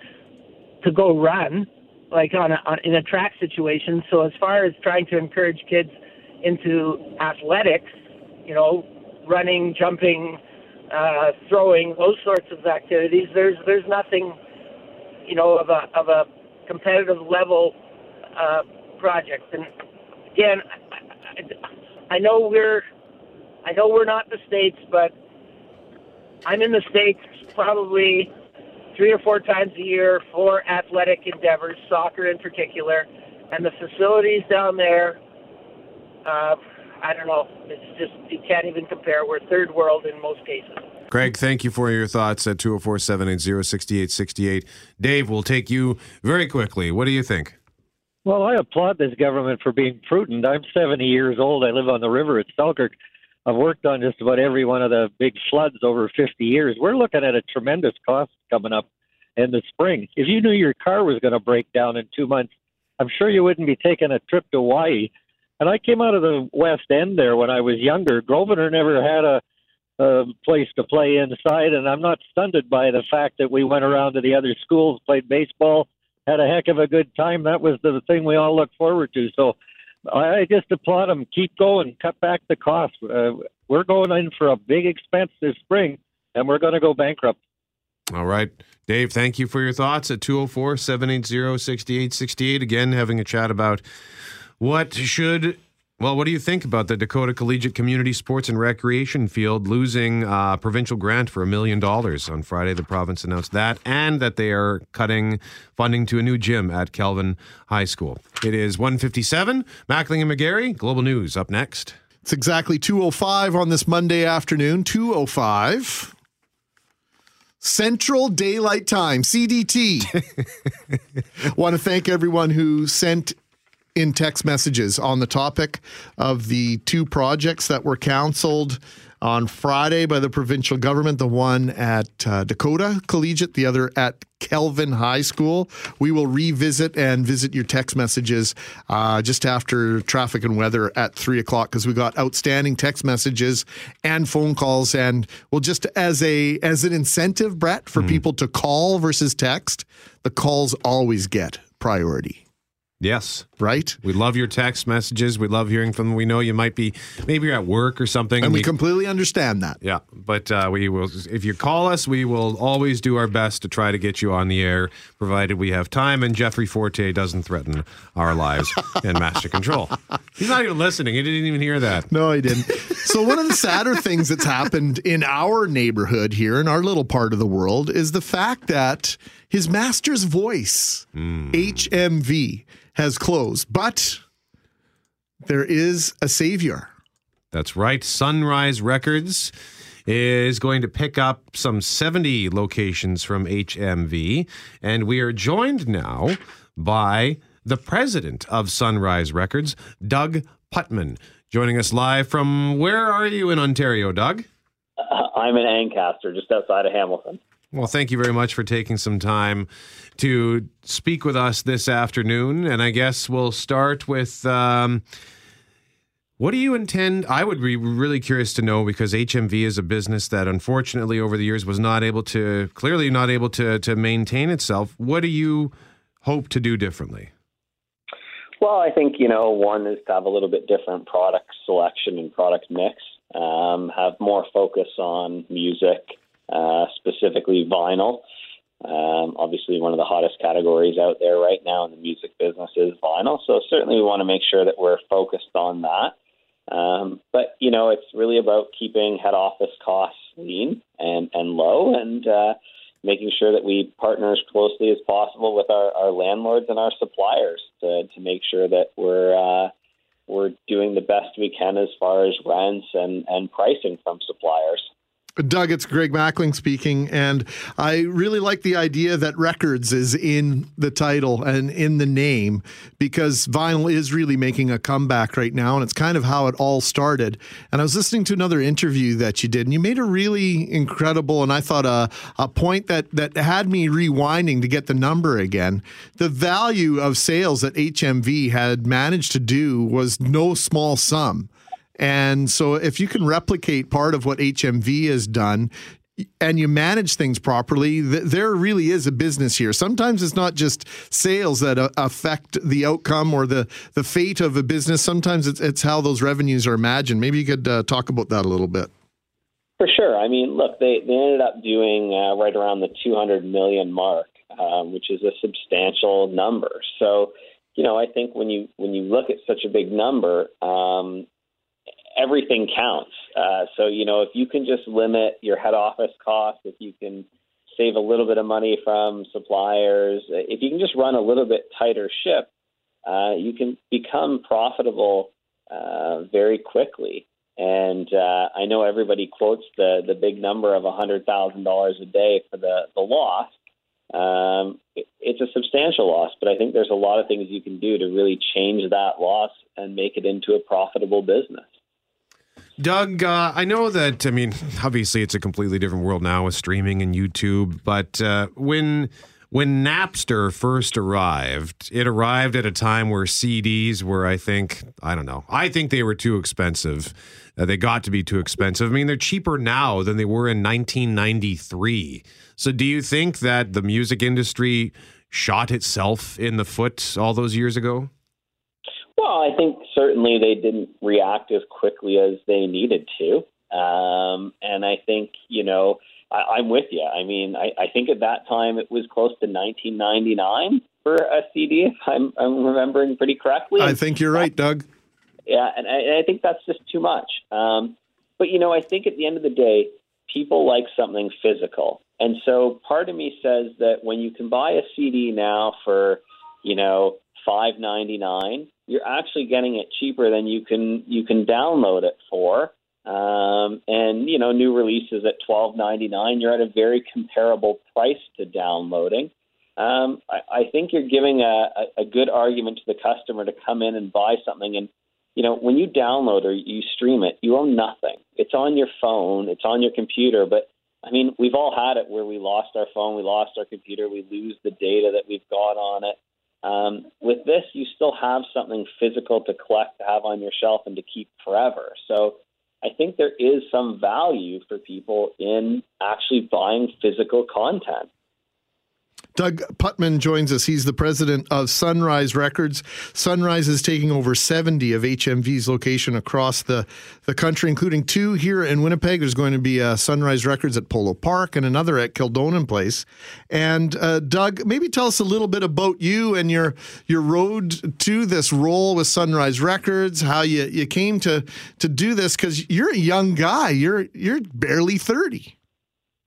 to go run, like on, a, on in a track situation. So as far as trying to encourage kids into athletics, you know, running, jumping, uh, throwing, those sorts of activities, there's there's nothing, you know, of a of a competitive level uh, project. And again, I, I know we're I know we're not the states, but I'm in the states probably three or four times a year for athletic endeavors, soccer in particular, and the facilities down there. Uh, I don't know. It's just you can't even compare. We're third world in most cases. Craig, thank you for your thoughts at 204 780 6868. Dave, we'll take you very quickly. What do you think? Well, I applaud this government for being prudent. I'm 70 years old. I live on the river at Selkirk. I've worked on just about every one of the big floods over 50 years. We're looking at a tremendous cost coming up in the spring. If you knew your car was going to break down in two months, I'm sure you wouldn't be taking a trip to Hawaii. And I came out of the West End there when I was younger. Grosvenor never had a, a place to play inside, and I'm not stunned by the fact that we went around to the other schools, played baseball, had a heck of a good time. That was the thing we all looked forward to. So I just applaud them. Keep going. Cut back the cost. Uh, we're going in for a big expense this spring, and we're going to go bankrupt. All right. Dave, thank you for your thoughts at 204 780 6868. Again, having a chat about what should. Well, what do you think about the Dakota Collegiate Community Sports and Recreation Field losing uh, provincial grant for a million dollars on Friday? The province announced that, and that they are cutting funding to a new gym at Kelvin High School. It is 157. Mackling and McGarry, Global News up next. It's exactly 205 on this Monday afternoon, 205. Central Daylight Time, CDT. [laughs] Want to thank everyone who sent in text messages on the topic of the two projects that were canceled on Friday by the provincial government, the one at uh, Dakota Collegiate, the other at Kelvin High School. We will revisit and visit your text messages uh, just after traffic and weather at three o'clock because we got outstanding text messages and phone calls. And well, just as a as an incentive, Brett, for people to call versus text, the calls always get priority. Yes. Right? We love your text messages. We love hearing from them. We know you might be, maybe you're at work or something. And we completely understand that. Yeah, but uh, we will. If you call us, we will always do our best to try to get you on the air, provided we have time and Jeffrey Forte doesn't threaten our lives and master control. He's not even listening. He didn't even hear that. No, he didn't. so one of the sadder things that's happened in our neighborhood here in our little part of the world is the fact that his master's voice, HMV, has closed, but there is a savior. That's right. Sunrise Records is going to pick up some 70 locations from HMV. And we are joined now by the president of Sunrise Records, Doug Putman, joining us live from where are you in Ontario, Doug? Uh, I'm in Ancaster, just outside of Hamilton. Well, thank you very much for taking some time to speak with us this afternoon. And I guess we'll start with um, what do you intend? I would be really curious to know because HMV is a business that unfortunately over the years was not able to, clearly not able to, to maintain itself. What do you hope to do differently? Well, I think, you know, one is to have a little bit different product selection and product mix, um, have more focus on music, uh, specifically vinyl. Um, obviously, one of the hottest categories out there right now in the music business is vinyl. So, certainly, we want to make sure that we're focused on that. Um, but, you know, it's really about keeping head office costs lean and, and low and uh, making sure that we partner as closely as possible with our, our landlords and our suppliers to, to make sure that we're. Uh, we're doing the best we can as far as rents and, and pricing from suppliers. Doug, it's Greg Mackling speaking, and I really like the idea that records is in the title and in the name because vinyl is really making a comeback right now, and it's kind of how it all started. And I was listening to another interview that you did, and you made a really incredible, and I thought a, a point that that had me rewinding to get the number again. The value of sales that HMV had managed to do was no small sum. And so, if you can replicate part of what HMV has done, and you manage things properly, th- there really is a business here. Sometimes it's not just sales that uh, affect the outcome or the, the fate of a business. Sometimes it's, it's how those revenues are imagined. Maybe you could uh, talk about that a little bit. For sure. I mean, look, they, they ended up doing uh, right around the 200 million mark, um, which is a substantial number. So, you know, I think when you when you look at such a big number, um, everything counts. Uh, so, you know, if you can just limit your head office costs, if you can save a little bit of money from suppliers, if you can just run a little bit tighter ship, uh, you can become profitable uh, very quickly. And uh, I know everybody quotes the the big number of a hundred thousand dollars a day for the the loss. Um, it, it's a substantial loss, but I think there's a lot of things you can do to really change that loss and make it into a profitable business. Doug, uh, I know that, I mean, obviously it's a completely different world now with streaming and YouTube, but uh, when. When Napster first arrived, it arrived at a time where CDs were, I think, I don't know, I think they were too expensive. Uh, they got to be too expensive. I mean, they're cheaper now than they were in 1993. So, do you think that the music industry shot itself in the foot all those years ago? Well, I think certainly they didn't react as quickly as they needed to. Um, and I think, you know, I, I'm with you. I mean, I, I think at that time it was close to 1999 for a CD, if I'm, I'm remembering pretty correctly. I think you're right, Doug. Yeah, and I, and I think that's just too much. Um, but, you know, I think at the end of the day, people like something physical. And so part of me says that when you can buy a CD now for, you know, five ninety nine, you're actually getting it cheaper than you can you can download it for. Um, and you know, new releases at twelve ninety nine, you're at a very comparable price to downloading. Um, I, I think you're giving a, a, a good argument to the customer to come in and buy something. And you know, when you download or you stream it, you own nothing. It's on your phone, it's on your computer, but I mean, we've all had it where we lost our phone, we lost our computer, we lose the data that we've got on it. Um, with this, you still have something physical to collect, to have on your shelf, and to keep forever. So I think there is some value for people in actually buying physical content. Doug Putman joins us. He's the president of Sunrise Records. Sunrise is taking over 70 of HMV's location across the, the country, including two here in Winnipeg. There's going to be a Sunrise Records at Polo Park and another at Kildonan Place. And uh, Doug, maybe tell us a little bit about you and your your road to this role with Sunrise Records, how you, you came to to do this because you're a young guy. You're you're barely 30.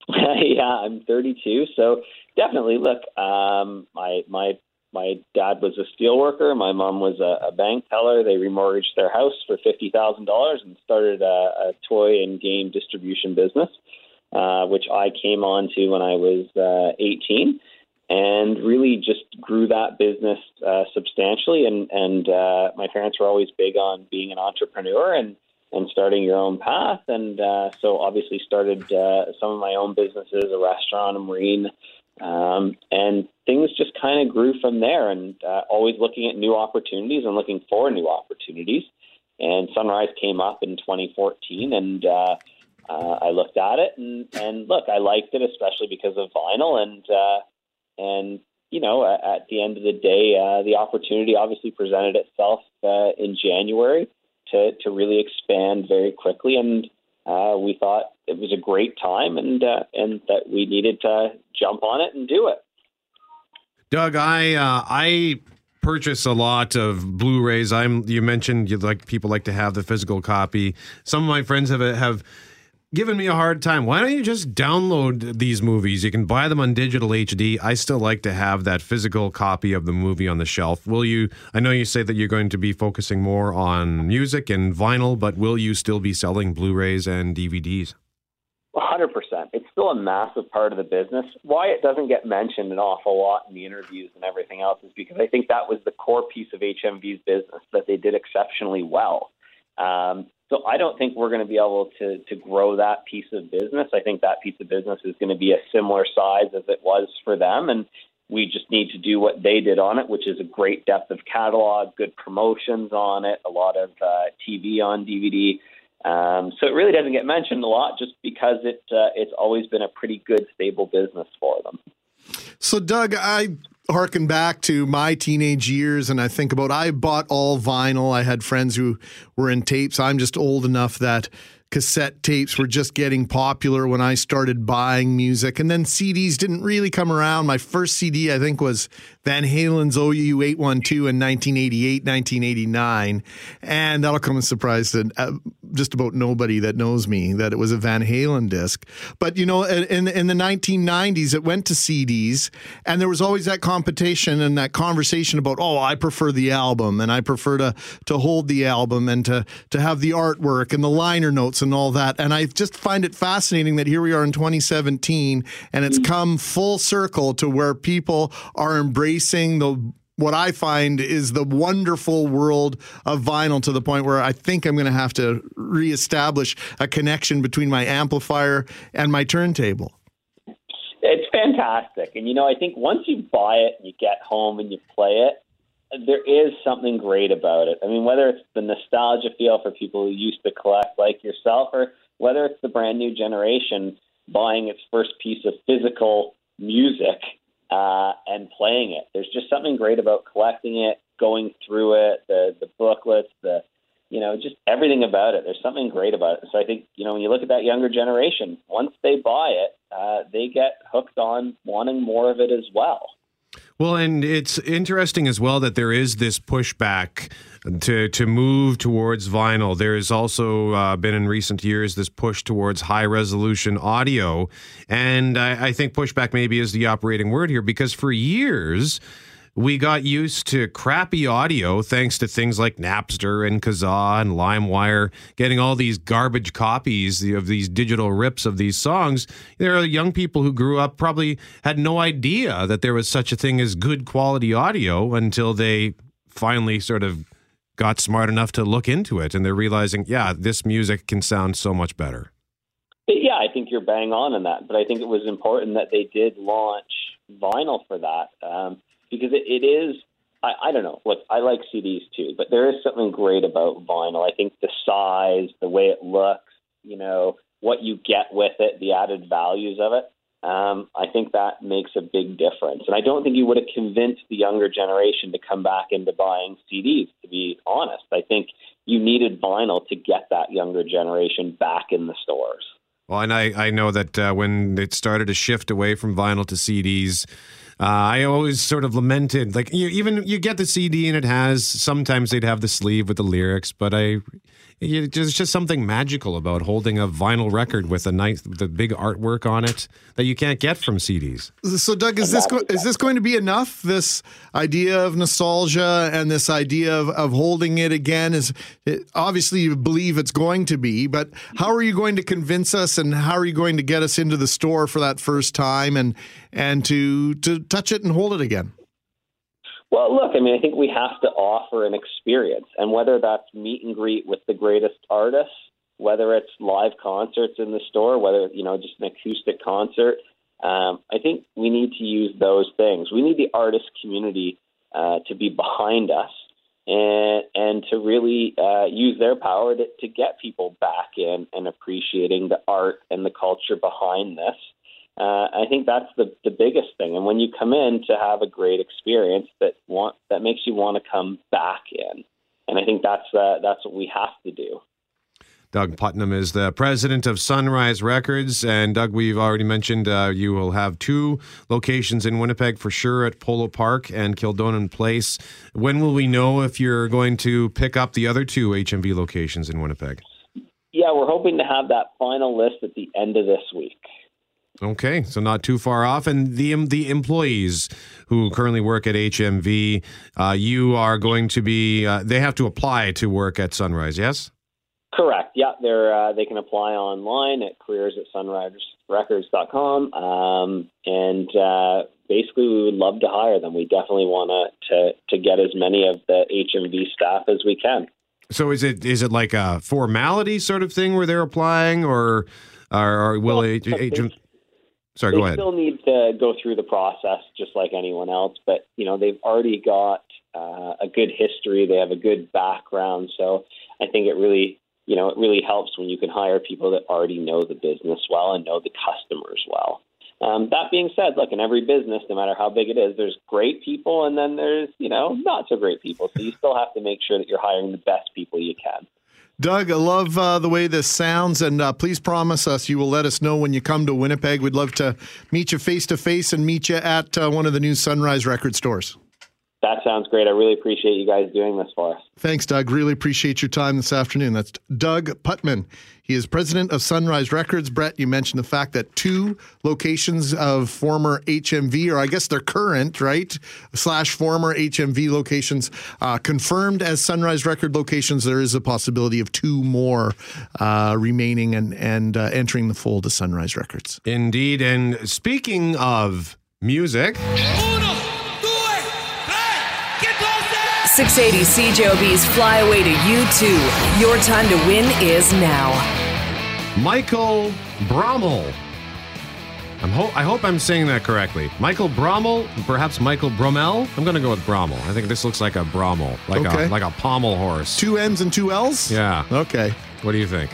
[laughs] yeah, I'm 32, so definitely. Look, um, my my my dad was a steel worker. My mom was a, a bank teller. They remortgaged their house for fifty thousand dollars and started a, a toy and game distribution business, uh, which I came on to when I was uh, eighteen, and really just grew that business uh, substantially. And and uh, my parents were always big on being an entrepreneur and and starting your own path. And uh, so obviously started uh, some of my own businesses, a restaurant, a marine, um, and things just kind of grew from there, and uh, always looking at new opportunities and looking for new opportunities. And Sunrise came up in 2014, and uh, uh, I looked at it, and, and look, I liked it, especially because of vinyl, and uh, and you know, at the end of the day, uh, the opportunity obviously presented itself uh, in January to to really expand very quickly, and uh, we thought it was a great time and uh, and that we needed to jump on it and do it. Doug, I uh, I purchase a lot of Blu-rays. I'm you mentioned you like people like to have the physical copy. Some of my friends have have given me a hard time. Why don't you just download these movies? You can buy them on digital HD. I still like to have that physical copy of the movie on the shelf. Will you? I know you say that you're going to be focusing more on music and vinyl, but will you still be selling Blu-rays and DVDs? 100%. It's still a massive part of the business. Why it doesn't get mentioned an awful lot in the interviews and everything else is because I think that was the core piece of HMV's business that they did exceptionally well. Um, so I don't think we're going to be able to to grow that piece of business. I think that piece of business is going to be a similar size as it was for them, and we just need to do what they did on it, which is a great depth of catalog, good promotions on it, a lot of uh, TV on DVD. Um, so it really doesn't get mentioned a lot, just because it uh, it's always been a pretty good, stable business for them. So, Doug, I harken back to my teenage years and I think about I bought all vinyl. I had friends who were in tapes. I'm just old enough that cassette tapes were just getting popular when I started buying music. And then CDs didn't really come around. My first CD, I think, was Van Halen's OU 812 in 1988, 1989. And that'll come as a surprise to uh, just about nobody that knows me that it was a Van Halen disc. But, you know, in, in the 1990s, it went to CDs. And there was always that competition and that conversation about, oh, I prefer the album and I prefer to, to hold the album and to, to have the artwork and the liner notes and all that. And I just find it fascinating that here we are in 2017 and it's come full circle to where people are embracing the what I find is the wonderful world of vinyl to the point where I think I'm going to have to reestablish a connection between my amplifier and my turntable. It's fantastic. And, you know, I think once you buy it and you get home and you play it, there is something great about it. I mean, whether it's the nostalgia feel for people who used to collect like yourself, or whether it's the brand new generation buying its first piece of physical music uh, and playing it. There's just something great about collecting it, going through it, the the booklets, the you know, just everything about it. There's something great about it. So I think you know when you look at that younger generation, once they buy it, uh, they get hooked on wanting more of it as well. Well, and it's interesting as well that there is this pushback to to move towards vinyl. There has also uh, been in recent years this push towards high resolution audio, and I, I think pushback maybe is the operating word here because for years we got used to crappy audio thanks to things like Napster and Kazaa and LimeWire, getting all these garbage copies of these digital rips of these songs. There are young people who grew up probably had no idea that there was such a thing as good quality audio until they finally sort of got smart enough to look into it and they're realizing, yeah, this music can sound so much better. Yeah, I think you're bang on in that, but I think it was important that they did launch vinyl for that. Um, because it, it is. I, I don't know. Look, I like CDs too, but there is something great about vinyl. I think the size, the way it looks, you know, what you get with it, the added values of it. um, I think that makes a big difference. And I don't think you would have convinced the younger generation to come back into buying CDs, to be honest. I think you needed vinyl to get that younger generation back in the stores. Well, and I, I know that uh, when it started to shift away from vinyl to CDs, uh, I always sort of lamented, like you, even you get the CD and it has sometimes they'd have the sleeve with the lyrics, but I there's just something magical about holding a vinyl record with a nice, the big artwork on it that you can't get from CDs. So, Doug, is this go- is this going to be enough? This idea of nostalgia and this idea of, of holding it again is it, obviously you believe it's going to be, but how are you going to convince us, and how are you going to get us into the store for that first time and and to to touch it and hold it again? Well, look, I mean, I think we have to offer an experience, and whether that's meet and greet with the greatest artists, whether it's live concerts in the store, whether you know just an acoustic concert, um, I think we need to use those things. We need the artist community uh, to be behind us and and to really uh, use their power to, to get people back in and appreciating the art and the culture behind this. Uh, I think that's the the biggest thing. And when you come in to have a great experience, that want that makes you want to come back in. And I think that's uh, that's what we have to do. Doug Putman is the president of Sunrise Records. And Doug, we've already mentioned uh, you will have two locations in Winnipeg for sure at Polo Park and Kildonan Place. When will we know if you're going to pick up the other two HMV locations in Winnipeg? Yeah, we're hoping to have that final list at the end of this week. Okay, so not too far off. And the the employees who currently work at HMV, uh, you are going to be. Uh, they have to apply to work at Sunrise. Yes. Correct. Yeah, they're uh, they can apply online at careers at sunriserecords.com. Um, and uh, basically, we would love to hire them. We definitely want to to get as many of the HMV staff as we can. So is it is it like a formality sort of thing where they're applying, or or, or will well, HMV? Sorry, they go ahead. still need to go through the process just like anyone else, but you know they've already got uh, a good history. They have a good background, so I think it really, you know, it really helps when you can hire people that already know the business well and know the customers well. Um, that being said, look, in every business, no matter how big it is, there's great people and then there's, you know, not so great people. So you still have to make sure that you're hiring the best people you can. Doug, I love uh, the way this sounds, and uh, please promise us you will let us know when you come to Winnipeg. We'd love to meet you face to face and meet you at uh, one of the new Sunrise record stores. That sounds great. I really appreciate you guys doing this for us. Thanks, Doug. Really appreciate your time this afternoon. That's Doug Putman. He is president of Sunrise Records. Brett, you mentioned the fact that two locations of former HMV, or I guess they're current, right? Slash former HMV locations uh, confirmed as Sunrise Record locations. There is a possibility of two more uh, remaining and, and uh, entering the fold of Sunrise Records. Indeed. And speaking of music. 680 CJOB's Fly Away to U2. Your time to win is now. Michael Brommel. I'm ho- I hope I'm saying that correctly. Michael Brommel, perhaps Michael Brommel. I'm going to go with Brommel. I think this looks like a Brommel, like Okay. a like a pommel horse. Two M's and two L's? Yeah. Okay. What do you think?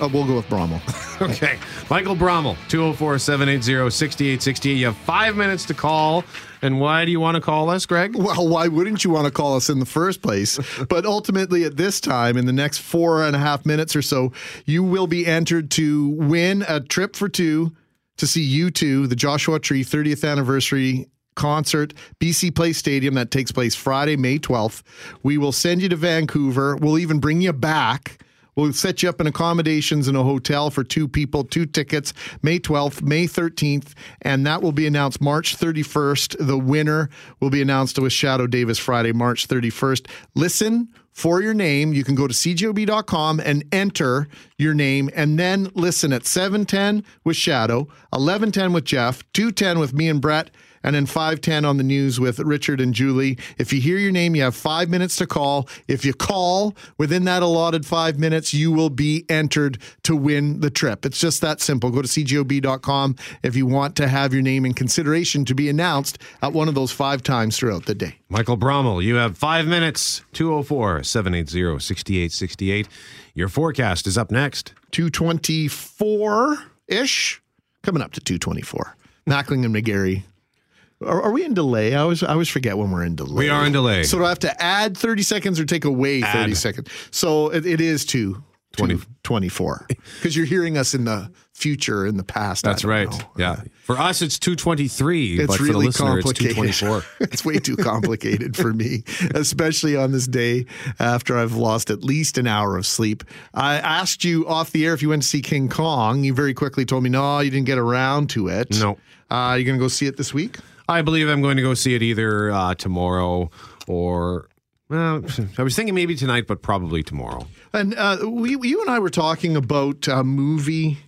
Uh, we'll go with Brommel. [laughs] okay. Michael Brommel, 204 780 6868. You have five minutes to call. And why do you want to call us, Greg? Well, why wouldn't you want to call us in the first place? [laughs] but ultimately, at this time, in the next four and a half minutes or so, you will be entered to win a trip for two to see U2, the Joshua Tree 30th anniversary concert, BC Place Stadium, that takes place Friday, May 12th. We will send you to Vancouver. We'll even bring you back. We'll set you up in accommodations in a hotel for two people, two tickets, May 12th, May 13th, and that will be announced March 31st. The winner will be announced with Shadoe Davis Friday, March 31st. Listen for your name. You can go to cjob.com and enter your name, and then listen at 710 with Shadoe, 1110 with Jeff, 210 with me and Brett and then 510 on the news with Richard and Julie. If you hear your name, you have five minutes to call. If you call within that allotted five minutes, you will be entered to win the trip. It's just that simple. Go to cjob.com if you want to have your name in consideration to be announced at one of those five times throughout the day. Michael Brommel, you have five minutes, 204 780 6868. Your forecast is up next. 224 ish. coming up to 224. Mackling and McGarry. Are, are we in delay? I always I always forget when we're in delay. We are in delay. So do I have to add 30 seconds or take away 30 seconds? So it, it is two. 20. 24 [laughs] because you're hearing us in the future in the past That's right. know. Yeah. For us, it's 223. It's but for the really listener, complicated. it's 224. [laughs] it's way too complicated for me, [laughs] especially on this day after I've lost at least an hour of sleep. I asked you off the air if you went to see King Kong. You very quickly told me, no, you didn't get around to it. No. Uh, you going to go see it this week? I believe I'm going to go see it either uh, tomorrow or. Well, I was thinking maybe tonight, but probably tomorrow. And uh, we, you and I were talking about a movie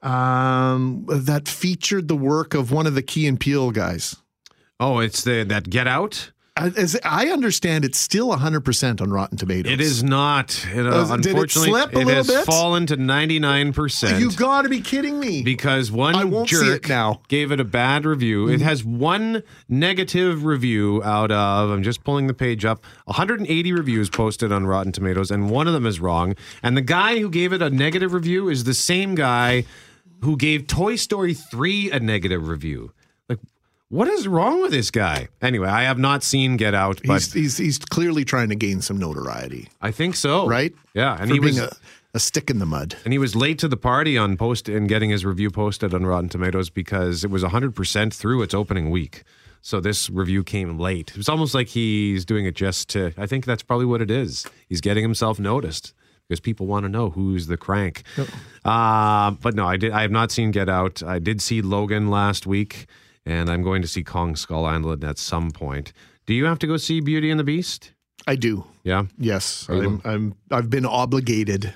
um, that featured the work of one of the Key and Peele guys. Oh, it's the that Get Out. As I understand, it's still 100% on Rotten Tomatoes. It is not. It, uh, Uh, it unfortunately, it little has bit? fallen to 99 percent. You got to be kidding me. because one I won't see jerk it now. Gave it a bad review. It has one negative review out of, I'm just pulling the page up, 180 reviews posted on Rotten Tomatoes, and one of them is wrong. And the guy who gave it a negative review is the same guy who gave Toy Story 3 a negative review. What is wrong with this guy? Anyway, I have not seen Get Out, but He's, he's, he's clearly trying to gain some notoriety, I think so. right? Yeah, and For he was a, a stick in the mud. and he was late to the party on post and getting his review posted on Rotten Tomatoes because it was 100% through its opening week. So this review came late. It's almost like he's doing it just to I think that's probably what it is. He's getting himself noticed because people want to know who's the crank. Uh, but no, I did I have not seen Get Out. I did see Logan last week and I'm going to see Kong Skull Island at some point. Do you have to go see Beauty and the Beast? I do. Yeah. Yes, I'm, I'm. I've been obligated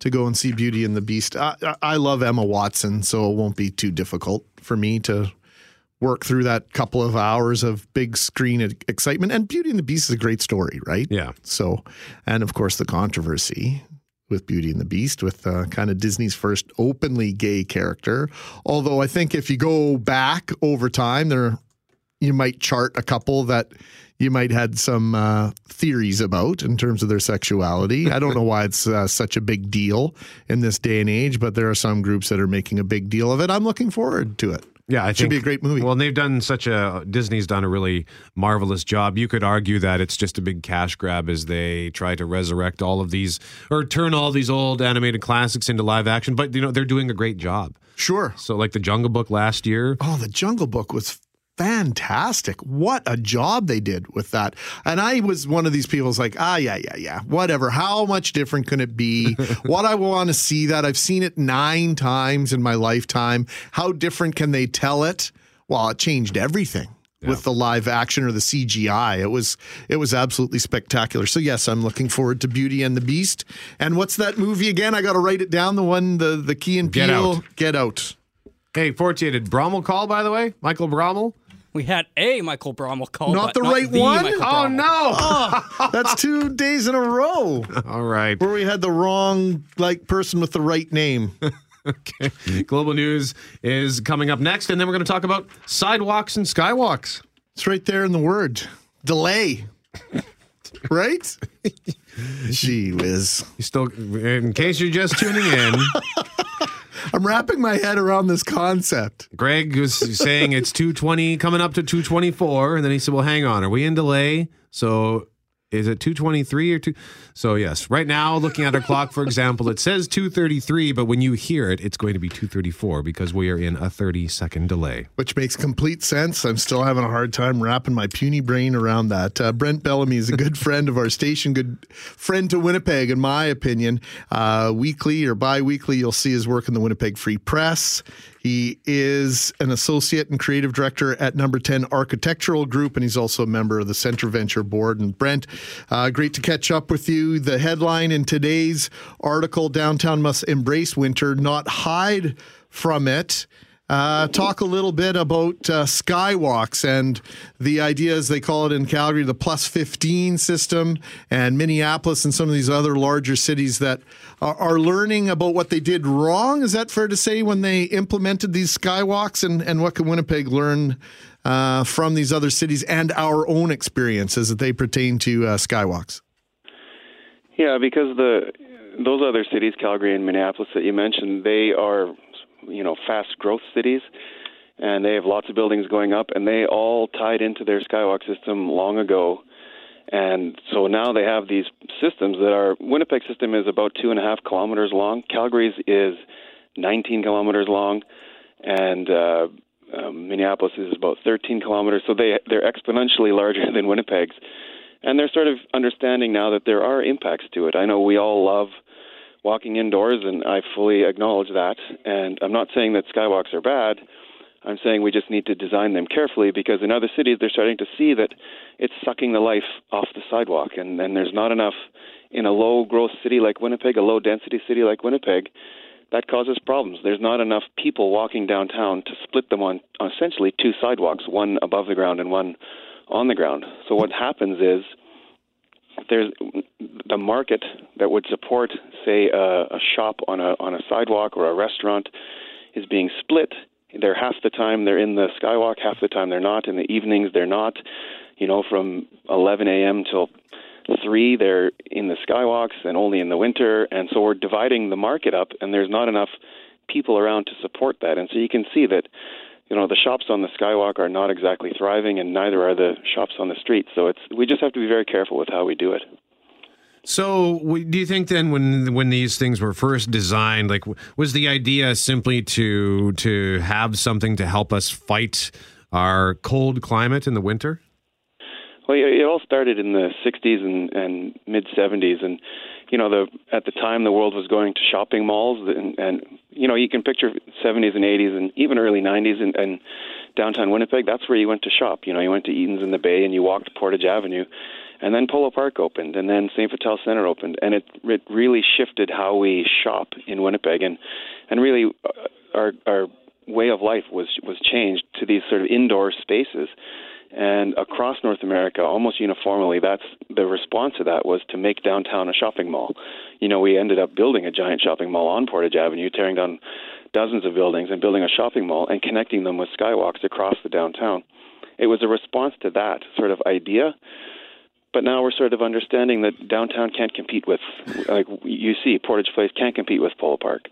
to go and see Beauty and the Beast. I, I, love Emma Watson, so it won't be too difficult for me to work through that couple of hours of big screen excitement. And Beauty and the Beast is a great story, right? Yeah. So, and of course, the controversy with Beauty and the Beast, with uh, kind of Disney's first openly gay character. Although I think if you go back over time, there you might chart a couple that you might had some uh, theories about in terms of their sexuality. I don't know why it's uh, such a big deal in this day and age, but there are some groups that are making a big deal of it. I'm looking forward to it. Yeah, I Should be a great movie. Well, and they've done such a Disney's done a really marvelous job. You could argue that it's just a big cash grab as they try to resurrect all of these or turn all these old animated classics into live action. But you know they're doing a great job. Sure. So like the Jungle Book last year. Oh, the Jungle Book was fantastic. What a job they did with that. And I was one of these people who's like, ah, yeah, yeah, yeah, whatever. How much different can it be? [laughs] what I want to see that. I've seen it nine times in my lifetime. How different can they tell it? Well, it changed everything. With the live action or the CGI, it was it was absolutely spectacular. So yes, I'm looking forward to Beauty and the Beast. And what's that movie again? I got to write it down. The one, the the Key and Get Peele, Out. Get Out. Hey, Fortier, did Brommel call by the way? Michael Brommel? We had a Michael Brommel call, Not but the right the one? Michael Oh Brommel. no! Oh, [laughs] that's two days in a row [laughs] All right. where we had the wrong like person with the right name. [laughs] Okay. Global news is coming up next, and then we're going to talk about sidewalks and skywalks. It's right there in the word. Delay. right? Gee whiz. You still, in case you're just tuning in, I'm wrapping my head around this concept. Greg was saying it's 220 coming up to 224 and then he said well hang on are we in delay so is it 223 or 2 so yes right now looking at our clock for example it says 233 but when you hear it it's going to be 234 because we are in a 30 second delay Which makes complete sense. I'm still having a hard time wrapping my puny brain around that. Uh, Brent Bellamy is a good [laughs] friend of our station, good friend to Winnipeg, in my opinion. Uh, weekly or bi weekly, you'll see his work in the Winnipeg Free Press. He is an associate and creative director at Number 10 Architectural Group, and he's also a member of the CentreVenture Board. And Brent, uh, great to catch up with you. The headline in today's article Downtown Must Embrace Winter, Not Hide from It. Uh, talk a little bit about uh, skywalks and the idea, as they call it in Calgary, the plus 15 system, and Minneapolis and some of these other larger cities that are, are learning about what they did wrong. Is that fair to say when they implemented these skywalks? And, and what can Winnipeg learn uh, from these other cities and our own experiences that they pertain to uh, skywalks? Yeah, because the those other cities, Calgary and Minneapolis that you mentioned, they are you know fast growth cities, and they have lots of buildings going up, and they all tied into their skywalk system long ago. And so now they have these systems that are Winnipeg system is about two and a half kilometers long. Calgary's is 19 kilometers long, and uh, um, Minneapolis is about 13 kilometers. So they they're exponentially larger [laughs] than Winnipeg's, and they're sort of understanding now that there are impacts to it. I know we all love walking indoors, and I fully acknowledge that. And I'm not saying that skywalks are bad. I'm saying we just need to design them carefully because in other cities they're starting to see that it's sucking the life off the sidewalk, and, and there's not enough in a low growth city like Winnipeg, a low density city like Winnipeg. That causes problems. There's not enough people walking downtown to split them on, on essentially two sidewalks, one above the ground and one on the ground. So what happens is there's the market that would support, say, a, a shop on a on a sidewalk or a restaurant is being split. They're half the time they're in the skywalk, half the time they're not. In the evenings, they're not. You know, from 11 a.m. till three, they're in the skywalks, and only in the winter. And so we're dividing the market up, and there's not enough people around to support that. And so you can see that you know the shops on the skywalk are not exactly thriving, and neither are the shops on the street. So it's we just have to be very careful with how we do it. So, do you think then, when when these things were first designed, like was the idea simply to to have something to help us fight our cold climate in the winter? Well, it all started in the '60s and, and mid '70s, and you know, the at the time the world was going to shopping malls, and, and you know, you can picture '70s and '80s and even early '90s and, and downtown Winnipeg. That's where you went to shop. You know, you went to Eaton's in the Bay and you walked Portage Avenue, and then Polo Park opened, and then St. Vital Center opened, and it it really shifted how we shop in Winnipeg, and and really uh, our our way of life was was changed to these sort of indoor spaces. And across North America, almost uniformly, that's the response to that was to make downtown a shopping mall. You know, we ended up building a giant shopping mall on Portage Avenue, tearing down dozens of buildings and building a shopping mall and connecting them with skywalks across the downtown. It was a response to that sort of idea. But now we're sort of understanding that downtown can't compete with, like you see, Portage Place can't compete with Polo Park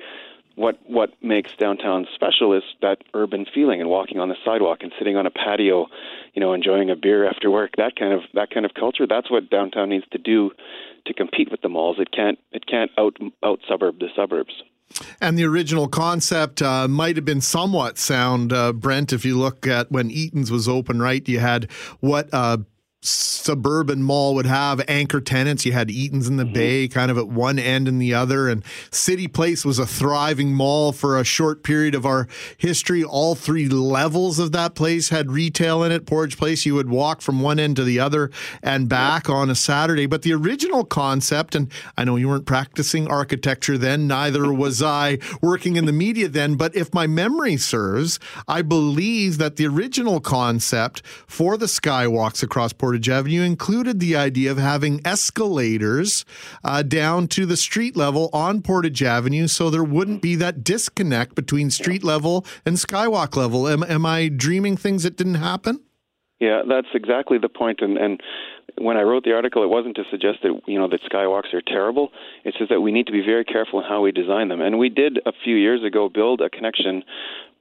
what what makes downtown special is that urban feeling and walking on the sidewalk and sitting on a patio, you know, enjoying a beer after work. That kind of that kind of culture. That's what downtown needs to do to compete with the malls. It can't it can't out out suburb the suburbs. And the original concept uh, might have been somewhat sound, uh, Brent. If you look at when Eaton's was open, right? You had what uh, suburban mall would have anchor tenants. You had Eaton's in the mm-hmm. Bay, kind of at one end and the other, and City Place was a thriving mall for a short period of our history. All three levels of that place had retail in it. Portage Place, you would walk from one end to the other and back on a Saturday. But the original concept, and I know you weren't practicing architecture then, neither [laughs] was I working in the media then, but if my memory serves, I believe that the original concept for the skywalks across Portage Portage Avenue included the idea of having escalators uh, down to the street level on Portage Avenue so there wouldn't be that disconnect between street level and skywalk level. Am, am I dreaming things that didn't happen? Yeah, that's exactly the point. And, and when I wrote the article, it wasn't to suggest that you know that skywalks are terrible. It's just that we need to be very careful in how we design them. And we did a few years ago build a connection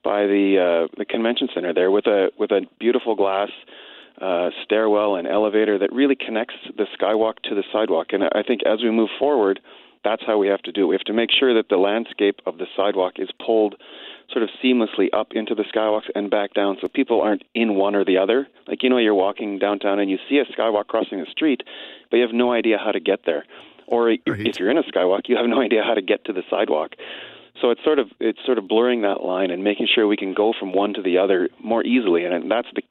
by the uh, the convention center there with a with a beautiful glass uh, stairwell and elevator that really connects the skywalk to the sidewalk. And I think as we move forward, that's how we have to do it. We have to make sure that the landscape of the sidewalk is pulled sort of seamlessly up into the skywalks and back down so people aren't in one or the other. Like, you know, you're walking downtown and you see a skywalk crossing the street, but you have no idea how to get there. Or right. if you're in a skywalk, you have no idea how to get to the sidewalk. So it's sort of it's sort of blurring that line and making sure we can go from one to the other more easily, and that's the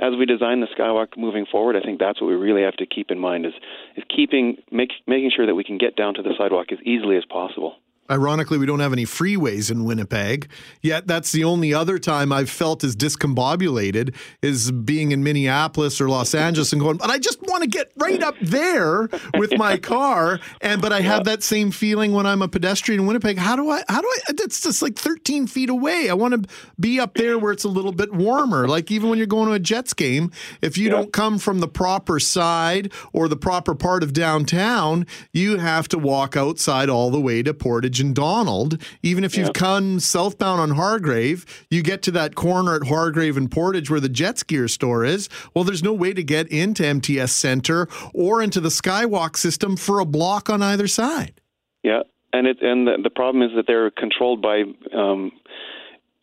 as we design the skywalk moving forward, I think that's what we really have to keep in mind is is keeping make, making sure that we can get down to the sidewalk as easily as possible. Ironically, we don't have any freeways in Winnipeg. Yet that's the only other time I've felt as discombobulated is being in Minneapolis or Los Angeles and going, but I just want to get right up there with my [laughs] car. And but I have that same feeling when I'm a pedestrian in Winnipeg. How do I how do I that's just like 13 feet away. I want to be up there where it's a little bit warmer. Like even when you're going to a Jets game, if you yeah. don't come from the proper side or the proper part of downtown, you have to walk outside all the way to Portage Portage and Donald, even if you've come southbound on Hargrave, you get to that corner at Hargrave and Portage where the Jets gear store is. Well, there's no way to get into MTS Center or into the Skywalk system for a block on either side. Yeah, and it and the, the problem is that they're controlled by um,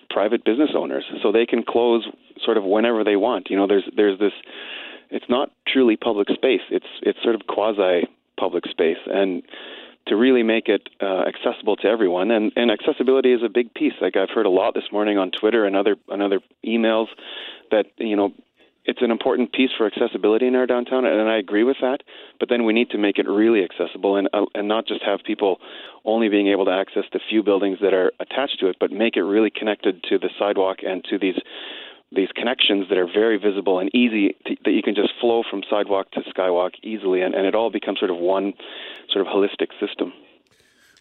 private business owners, so they can close sort of whenever they want. You know, there's there's this. It's not truly public space. It's it's sort of quasi public space, and to really make it uh, accessible to everyone, and and accessibility is a big piece. Like I've heard a lot this morning on Twitter and other and other emails that you know it's an important piece for accessibility in our downtown, and I agree with that. But then we need to make it really accessible, and uh, and not just have people only being able to access the few buildings that are attached to it, but make it really connected to the sidewalk and to these these connections that are very visible and easy to, that you can just flow from sidewalk to skywalk easily, and, and it all becomes sort of one sort of holistic system.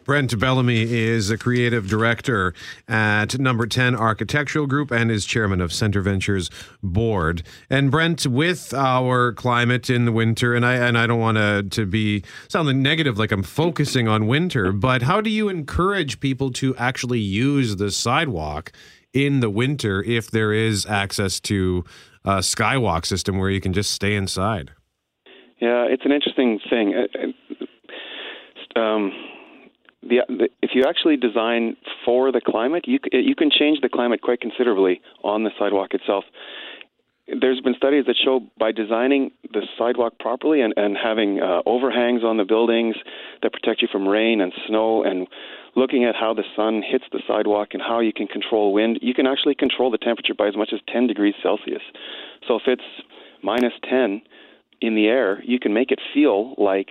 Brent Bellamy is a creative director at Number 10 Architectural Group and is chairman of CentreVenture's board. And Brent, with our climate in the winter, and I and I don't want to to be sounding negative like I'm focusing on winter, but how do you encourage people to actually use the sidewalk in the winter if there is access to a skywalk system where you can just stay inside? Yeah, it's an interesting thing. Um, the, the, if you actually design for the climate, you you can change the climate quite considerably on the sidewalk itself. There's been studies that show by designing the sidewalk properly and, and having uh, overhangs on the buildings that protect you from rain and snow, and looking at how the sun hits the sidewalk and how you can control wind, you can actually control the temperature by as much as 10 degrees Celsius. So if it's minus 10 in the air, you can make it feel like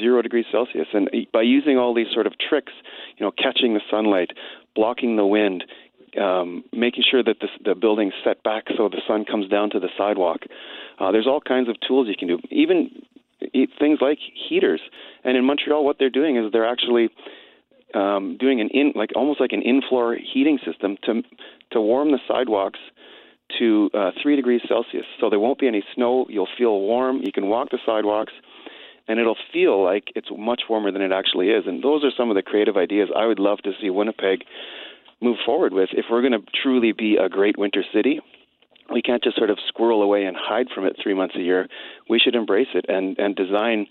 zero degrees Celsius. And by using all these sort of tricks, you know, catching the sunlight, blocking the wind, um, making sure that the, the building's set back so the sun comes down to the sidewalk. Uh, there's all kinds of tools you can do. Even things like heaters. And in Montreal, what they're doing is they're actually um, doing an in like almost like an in-floor heating system to to warm the sidewalks to uh, three degrees Celsius. So there won't be any snow. You'll feel warm. You can walk the sidewalks and it'll feel like it's much warmer than it actually is. And those are some of the creative ideas I would love to see Winnipeg move forward with. If we're going to truly be a great winter city, we can't just sort of squirrel away and hide from it three months a year. We should embrace it and, and design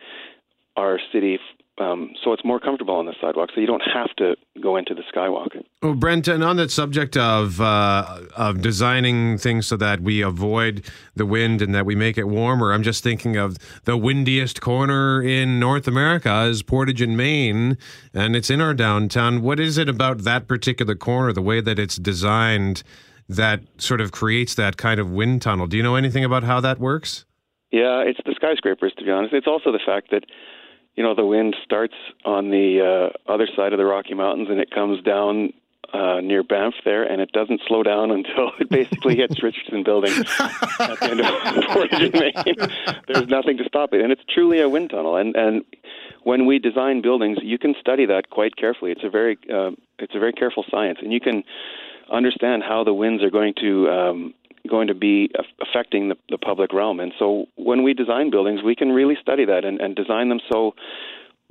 our city um, so it's more comfortable on the sidewalk, so you don't have to go into the skywalk. Oh, Brent, and on that subject of uh, of designing things so that we avoid the wind and that we make it warmer, I'm just thinking of the windiest corner in North America is Portage in Main, and it's in our downtown. What is it about that particular corner, the way that it's designed, that sort of creates that kind of wind tunnel? Do you know anything about how that works? Yeah, it's the skyscrapers. To be honest, it's also the fact that you know, the wind starts on the uh, other side of the Rocky Mountains and it comes down uh, near Banff there, and it doesn't slow down [laughs] until it basically hits Richardson Building at the end of [laughs] Portage Main. There's nothing to stop it, and it's truly a wind tunnel. And and when we design buildings, you can study that quite carefully. It's a very uh, it's a very careful science, and you can understand how the winds are going to um, going to be affecting the, the public realm. And so when we design buildings, we can really study that and, and design them so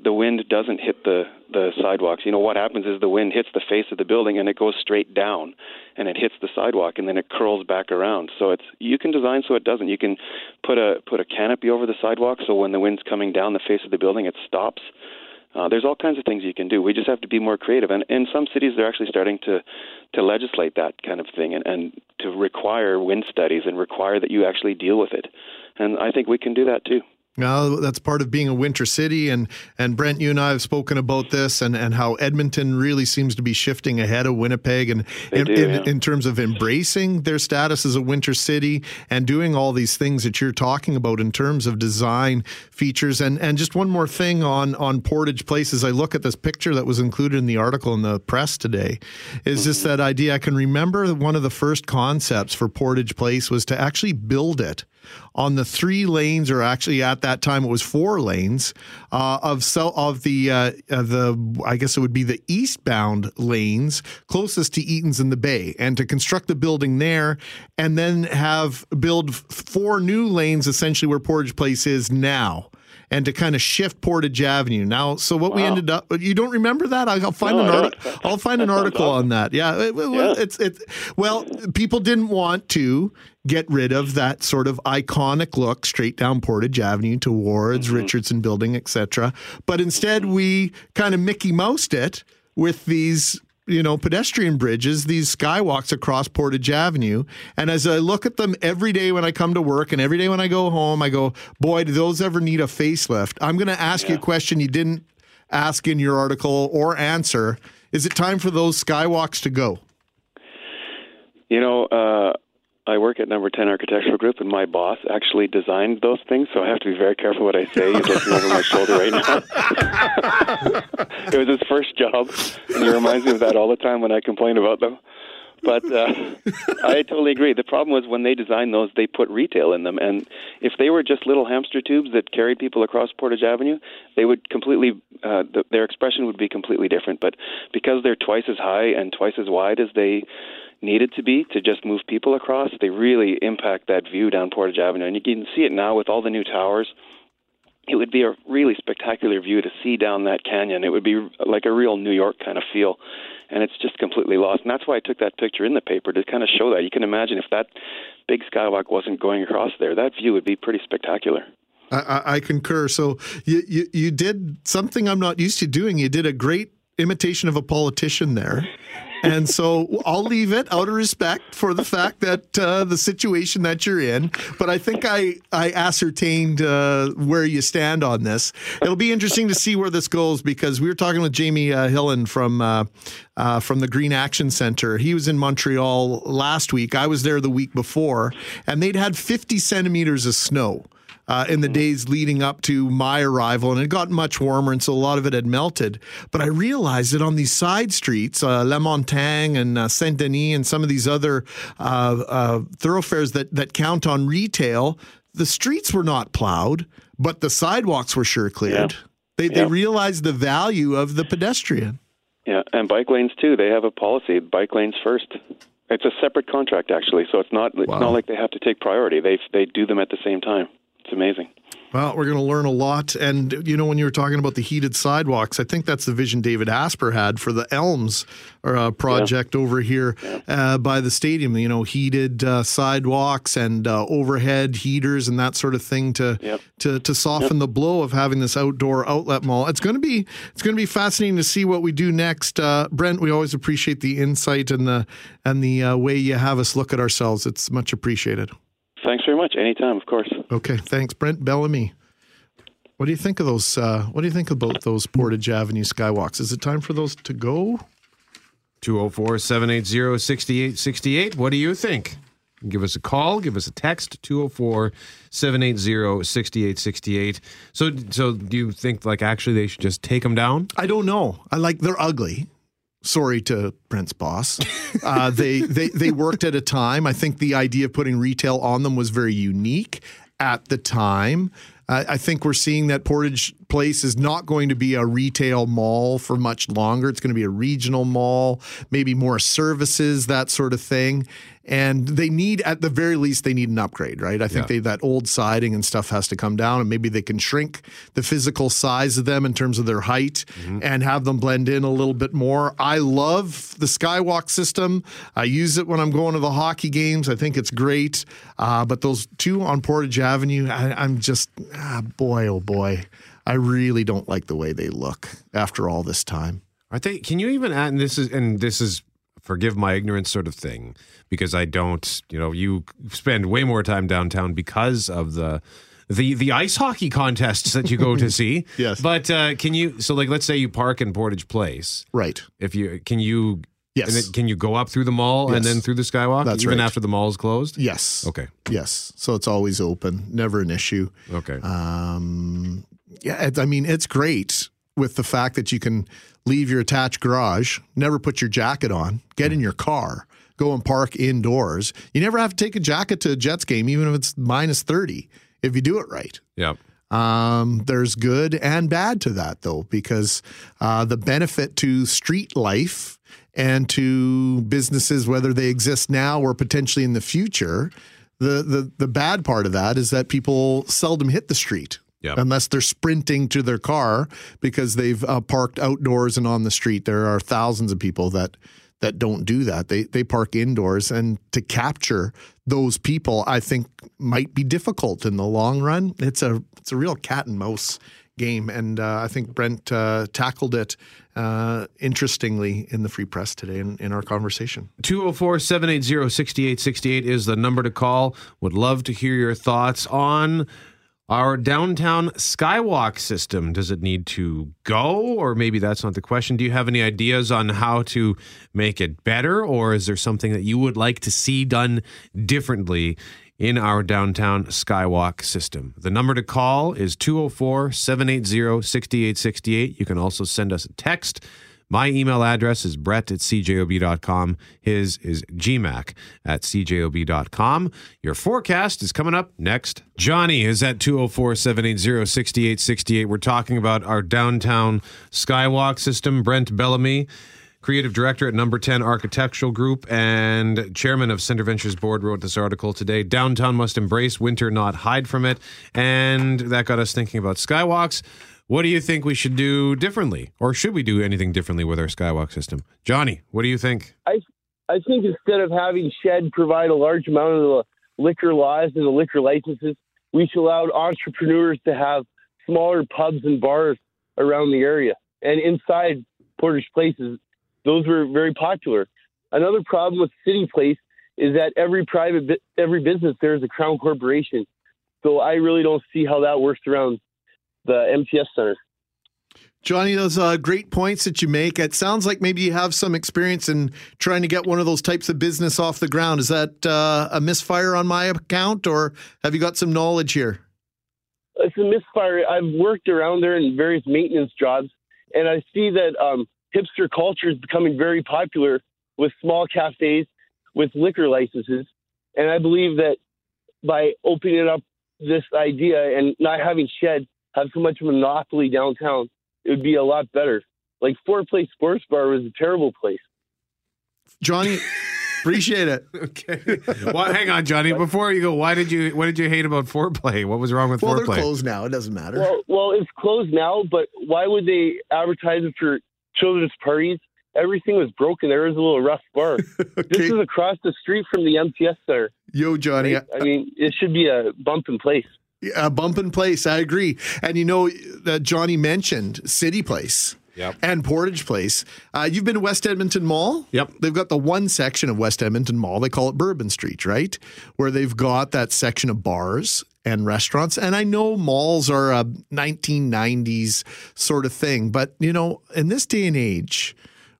the wind doesn't hit the the sidewalks. You know what happens is the wind hits the face of the building and it goes straight down and it hits the sidewalk and then it curls back around. So it's you can design so it doesn't. You can put a put a canopy over the sidewalk so when the wind's coming down the face of the building it stops. Uh, there's all kinds of things you can do. We just have to be more creative. And in some cities, they're actually starting to to legislate that kind of thing and, and to require wind studies and require that you actually deal with it. And I think we can do that too. Well, that's part of being a winter city, and and Brent, you and I have spoken about this, and, and how Edmonton really seems to be shifting ahead of Winnipeg, and in, do, in, yeah. in terms of embracing their status as a winter city and doing all these things that you're talking about in terms of design features, and and just one more thing on on Portage Place, as I look at this picture that was included in the article in the press today, is Mm-hmm. just that idea. I can remember that one of the first concepts for Portage Place was to actually build it on the three lanes, or actually at that time it was four lanes uh, of cell of the uh, the I guess it would be the eastbound lanes closest to Eaton's in the Bay, and to construct the building there, and then have build four new lanes essentially where Portage Place is now. and to kind of shift Portage Avenue. Now, so what we ended up, you don't remember that? I'll find No, an article. I'll find [laughs] an article on that. Yeah, it- it- Yeah. it's it's well, people didn't want to get rid of that sort of iconic look straight down Portage Avenue towards Mm-hmm. Richardson Building, etc. But instead, we kind of Mickey Moused it with these. You know, pedestrian bridges, these skywalks across Portage Avenue. And as I look at them every day when I come to work and every day when I go home, I go, boy, do those ever need a facelift? I'm going to ask you a question you didn't ask in your article or answer. Is it time for those skywalks to go? You know, uh, I work at Number 10 Architectural Group, and my boss actually designed those things, so I have to be very careful what I say. He's looking over my shoulder right now. [laughs] it was his first job, and he reminds me of that all the time when I complain about them. But uh, [laughs] I totally agree. The problem was when they designed those, they put retail in them, and if they were just little hamster tubes that carried people across Portage Avenue, they would completely uh, th- their expression would be completely different. But because they're twice as high and twice as wide as they needed to be to just move people across, they really impact that view down Portage Avenue, and you can see it now with all the new towers it would be a really spectacular view to see down that canyon. It would be like a real New York kind of feel, and it's just completely lost. And that's why I took that picture in the paper to kind of show that. You can imagine if that big skywalk wasn't going across there, that view would be pretty spectacular. I, I, concur. So you, you you did something I'm not used to doing. You did a great imitation of a politician there. And so I'll leave it out of respect for the fact that uh, the situation that you're in. But I think I, I ascertained uh, where you stand on this. It'll be interesting to see where this goes because we were talking with Jamie uh, Hillen from uh, uh, from the Green Action Center. He was in Montreal last week. I was there the week before, and they'd had 50 centimeters of snow uh, in the days leading up to my arrival, and it got much warmer, and so a lot of it had melted. But I realized that on these side streets, uh, La Montagne and uh, Saint Denis, and some of these other uh, uh, thoroughfares that that count on retail, the streets were not plowed, but the sidewalks were sure cleared. Yeah. They they realized the value of the pedestrian. Yeah, and bike lanes too. They have a policy: bike lanes first. It's a separate contract actually, so it's not it's Wow. not like they have to take priority. They they do them at the same time. It's amazing. Well, we're going to learn a lot. And, you know, when you were talking about the heated sidewalks, I think that's the vision David Asper had for the Elms uh, project over here uh, by the stadium. You know, heated uh, sidewalks and uh, overhead heaters and that sort of thing to to, to soften the blow of having this outdoor outlet mall. It's going to be it's going to be fascinating to see what we do next. Uh, Brent, we always appreciate the insight and the and the uh, way you have us look at ourselves. It's much appreciated. Thanks very much. Anytime, of course. Okay, thanks, Brent Bellamy. What do you think of those? Uh, what do you think about those Portage Avenue skywalks? Is it time for those to go? 204 780 6868. What do you think? Give us a call, give us a text 204 780 6868. So so do you think like actually they should just take them down? I don't know. I like they're ugly. Sorry to Brent's boss. Uh, they they they worked at a time. I think the idea of putting retail on them was very unique at the time. I I think we're seeing that Portage Place is not going to be a retail mall for much longer. It's going to be a regional mall, maybe more services, that sort of thing. And they need, at the very least, they need an upgrade, right? I think Yeah. they that old siding and stuff has to come down, and maybe they can shrink the physical size of them in terms of their height and have them blend in a little bit more. I love the Skywalk system. I use it when I'm going to the hockey games. I think it's great. Uh, but those two on Portage Avenue, I, I'm just, ah, boy, oh boy, I really don't like the way they look after all this time. Are they can you even add and this is and this is forgive my ignorance sort of thing because I don't, you know, you spend way more time downtown because of the the the ice hockey contests that you go to [laughs] see. Yes. But uh, can you so like let's say you park in Portage Place. Right. If you can you Yes. then can you go up through the mall and then through the skywalk That's even right. after the mall is closed? Yes. Okay. Yes. So it's always open, never an issue. Okay. Um, yeah, I mean, it's great with the fact that you can leave your attached garage, never put your jacket on, get in your car, go and park indoors. You never have to take a jacket to a Jets game, even if it's minus 30, if you do it right. Yeah. Um, there's good and bad to that, though, because uh, the benefit to street life and to businesses, whether they exist now or potentially in the future, the, the, the bad part of that is that people seldom hit the street. Yep. unless they're sprinting to their car because they've uh, parked outdoors and on the street. There are thousands of people that that don't do that. They they park indoors, and to capture those people, I think might be difficult in the long run. It's a it's a real cat and mouse game, and uh, I think Brent uh, tackled it uh, interestingly in the Free Press today in, in our conversation. 204 780 6868 is the number to call. Would love to hear your thoughts on our downtown skywalk system. Does it need to go? Or maybe that's not the question. Do you have any ideas on how to make it better? Or is there something that you would like to see done differently? In our downtown skywalk system. The number to call is 204 780 6868. You can also send us a text. My email address is brett at cjob.com. His is gmac at cjob.com. Your forecast is coming up next. Johnny is at 204 780 6868. We're talking about our downtown skywalk system. Brent Bellamy, creative director at Number 10 Architectural Group and chairman of CentreVenture's Board, wrote this article today. Downtown must embrace winter, not hide from it. And that got us thinking about skywalks. What do you think we should do differently? Or should we do anything differently with our skywalk system? Johnny, what do you think? I I think instead of having Shed provide a large amount of the liquor laws and the liquor licenses, we should allow entrepreneurs to have smaller pubs and bars around the area and inside Portage Places. Those were very popular. Another problem with City Place is that every private every business there is a crown corporation. So I really don't see how that works around the MTS Center. Johnny, those uh, great points that you make. It sounds like maybe you have some experience in trying to get one of those types of business off the ground. Is that uh, a misfire on my account, or have you got some knowledge here? it's a misfire. I've worked around there in various maintenance jobs, and I see that um, hipster culture is becoming very popular with small cafes with liquor licenses. And I believe that by opening up this idea and not having Shed have so much monopoly downtown, it would be a lot better. Like Four Place Sports Bar was a terrible place. Johnny, [laughs] appreciate it. Okay. well, hang on, Johnny. Before you go, why did you what did you hate about foreplay? What was wrong with Well, they're foreplay? closed now. It doesn't matter. Well, well, it's closed now, but why would they advertise it for children's parties? Everything was broken. There was a little rough bar. [laughs] This is across the street from the MTS Center. Yo, Johnny. I mean, it should be a bump in place. A bump in place. I agree. And you know that Johnny mentioned City Place. Yep. And Portage Place. Uh, you've been to West Edmonton Mall? Yep. They've got the one section of West Edmonton Mall. They call it Bourbon Street, right? Where they've got that section of bars and restaurants. And I know malls are a 1990s sort of thing, but you know, in this day and age,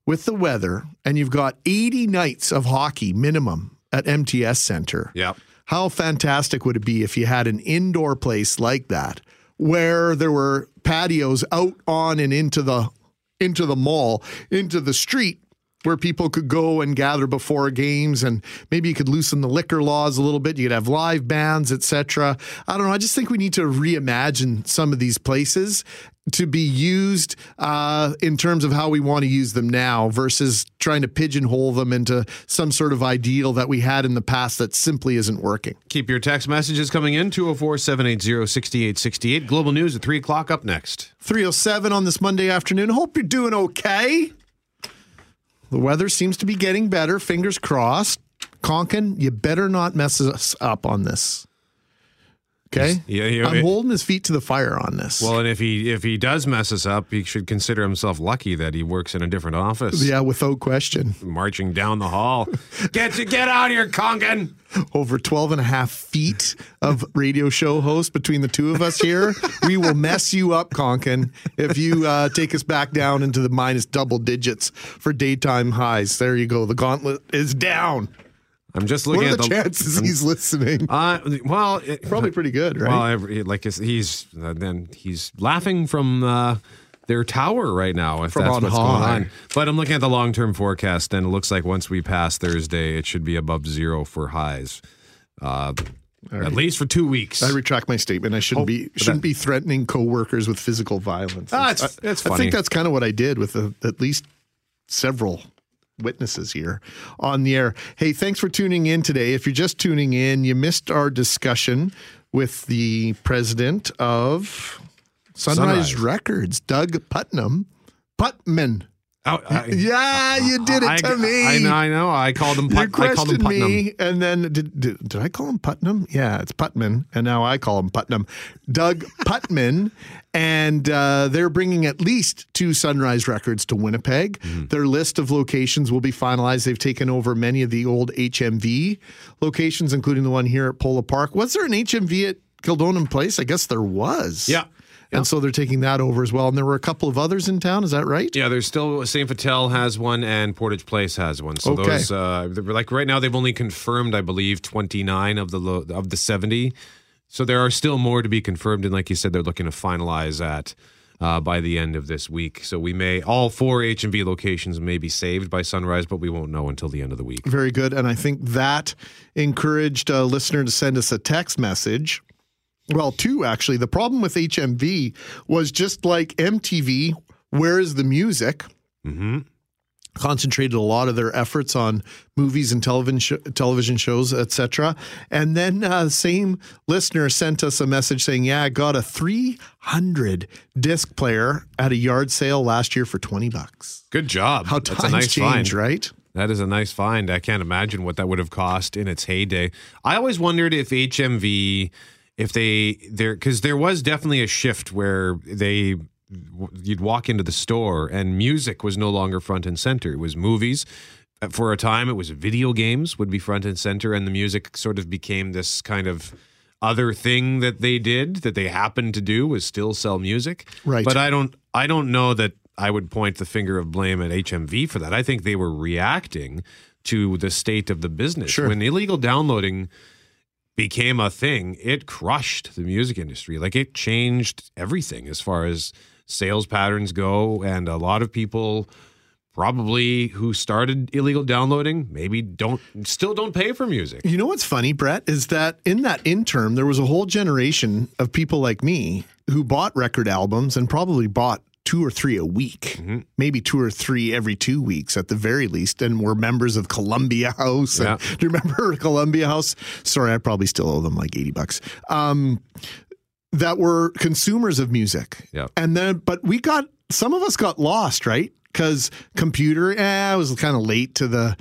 with the weather, and you've got 80 nights of hockey minimum at MTS Center. Yep. How fantastic would it be if you had an indoor place like that where there were patios out on and into the into the mall, into the street where people could go and gather before games and maybe you could loosen the liquor laws a little bit you could have live bands etc i don't know i just think we need to reimagine some of these places to be used uh, in terms of how we want to use them now versus trying to pigeonhole them into some sort of ideal that we had in the past that simply isn't working Keep your text messages coming in 204 780 6868. Global News at 3 o'clock up next. 307 on this Monday afternoon. Hope you're doing okay. The weather seems to be getting better. Fingers crossed. Conkin, you better not mess us up on this. Okay? Yeah, yeah, I'm yeah. holding his feet to the fire on this. Well, and if he if he does mess us up, he should consider himself lucky that he works in a different office. yeah, without question. Marching down the hall. [laughs] get you get out of here, Congan. Over 12 and a half feet of radio show host between the two of us here. we will mess you up, Conkin, if you uh, take us back down into the minus double digits for daytime highs. There you go. The gauntlet is down. I'm just looking What are at the chances I'm- he's [laughs] listening? Uh, well, it, Probably pretty good, right? Well, every, like he's uh, then he's laughing from uh, their tower right now. If From that's what's going on. But I'm looking at the long term forecast, and it looks like once we pass Thursday, it should be above zero for highs. Uh, At least for two weeks. I retract my statement. I shouldn't Oh, be shouldn't that- be threatening coworkers with physical violence. Ah, it's- I, it's I think that's kind of what I did with the, at least several witnesses here on the air. Hey, thanks for tuning in today. If you're just tuning in, you missed our discussion with the president of Sunrise, Sunrise. Records, Doug Putnam. Putman. Oh, I- yeah, you did it I, to me. I know, I know. I called him. You Put, I called him questioned Putnam. me, and then did, did did I call him Putnam? Yeah, it's Putman, and now I call him Putnam. Doug Putman, [laughs] and uh, they're bringing at least two Sunrise Records to Winnipeg. Mm-hmm. Their list of locations will be finalized. They've taken over many of the old HMV locations, including the one here at Polo Park. Was there an HMV at Kildonan Place? I guess there was. Yeah. And so they're taking that over as well. And there were a couple of others in town. Is that right? Yeah, there's still Saint Vital has one and Portage Place has one. So Okay. those, uh, like right now, they've only confirmed, I believe, 29 of the lo- of the 70. So there are still more to be confirmed, and like you said, they're looking to finalize that uh, by the end of this week. So we may all four HMV locations may be saved by sunrise, but we won't know until the end of the week. Very good. And I think that encouraged a listener to send us a text message. Well, two actually. The problem with HMV was just like MTV, where is the music? Mm-hmm. Concentrated a lot of their efforts on movies and television sh- television shows, etc. And then uh, same listener sent us a message saying, "Yeah, I got a 300 disc player at a yard sale last year for 20 bucks." Good job. How That's times a nice change, find. right? That is a nice find. I can't imagine what that would have cost in its heyday. I always wondered if HMV, if they there, because there was definitely a shift where they you'd walk into the store and music was no longer front and center. It was movies. Uh, For a time, it was video games would be front and center, and the music sort of became this kind of other thing that they did that they happened to do was still sell music. Right. But I don't I don't know that I would point the finger of blame at HMV for that. I think they were reacting to the state of the business. Sure. When illegal downloading became a thing, it crushed the music industry. Like it changed everything as far as sales patterns go. And a lot of people probably who started illegal downloading maybe don't still don't pay for music. You know what's funny, Brett, is that in that interim, there was a whole generation of people like me who bought record albums and probably bought two or three a week, Mm-hmm. maybe two or three every two weeks at the very least, and were members of Columbia House. And, [laughs] Do you remember [laughs] Columbia House? Sorry, I probably still owe them like 80 bucks. Um, that were consumers of music. Yeah. And then, but we got, some of us got lost, right? Because computer, eh, I was kind of late to the,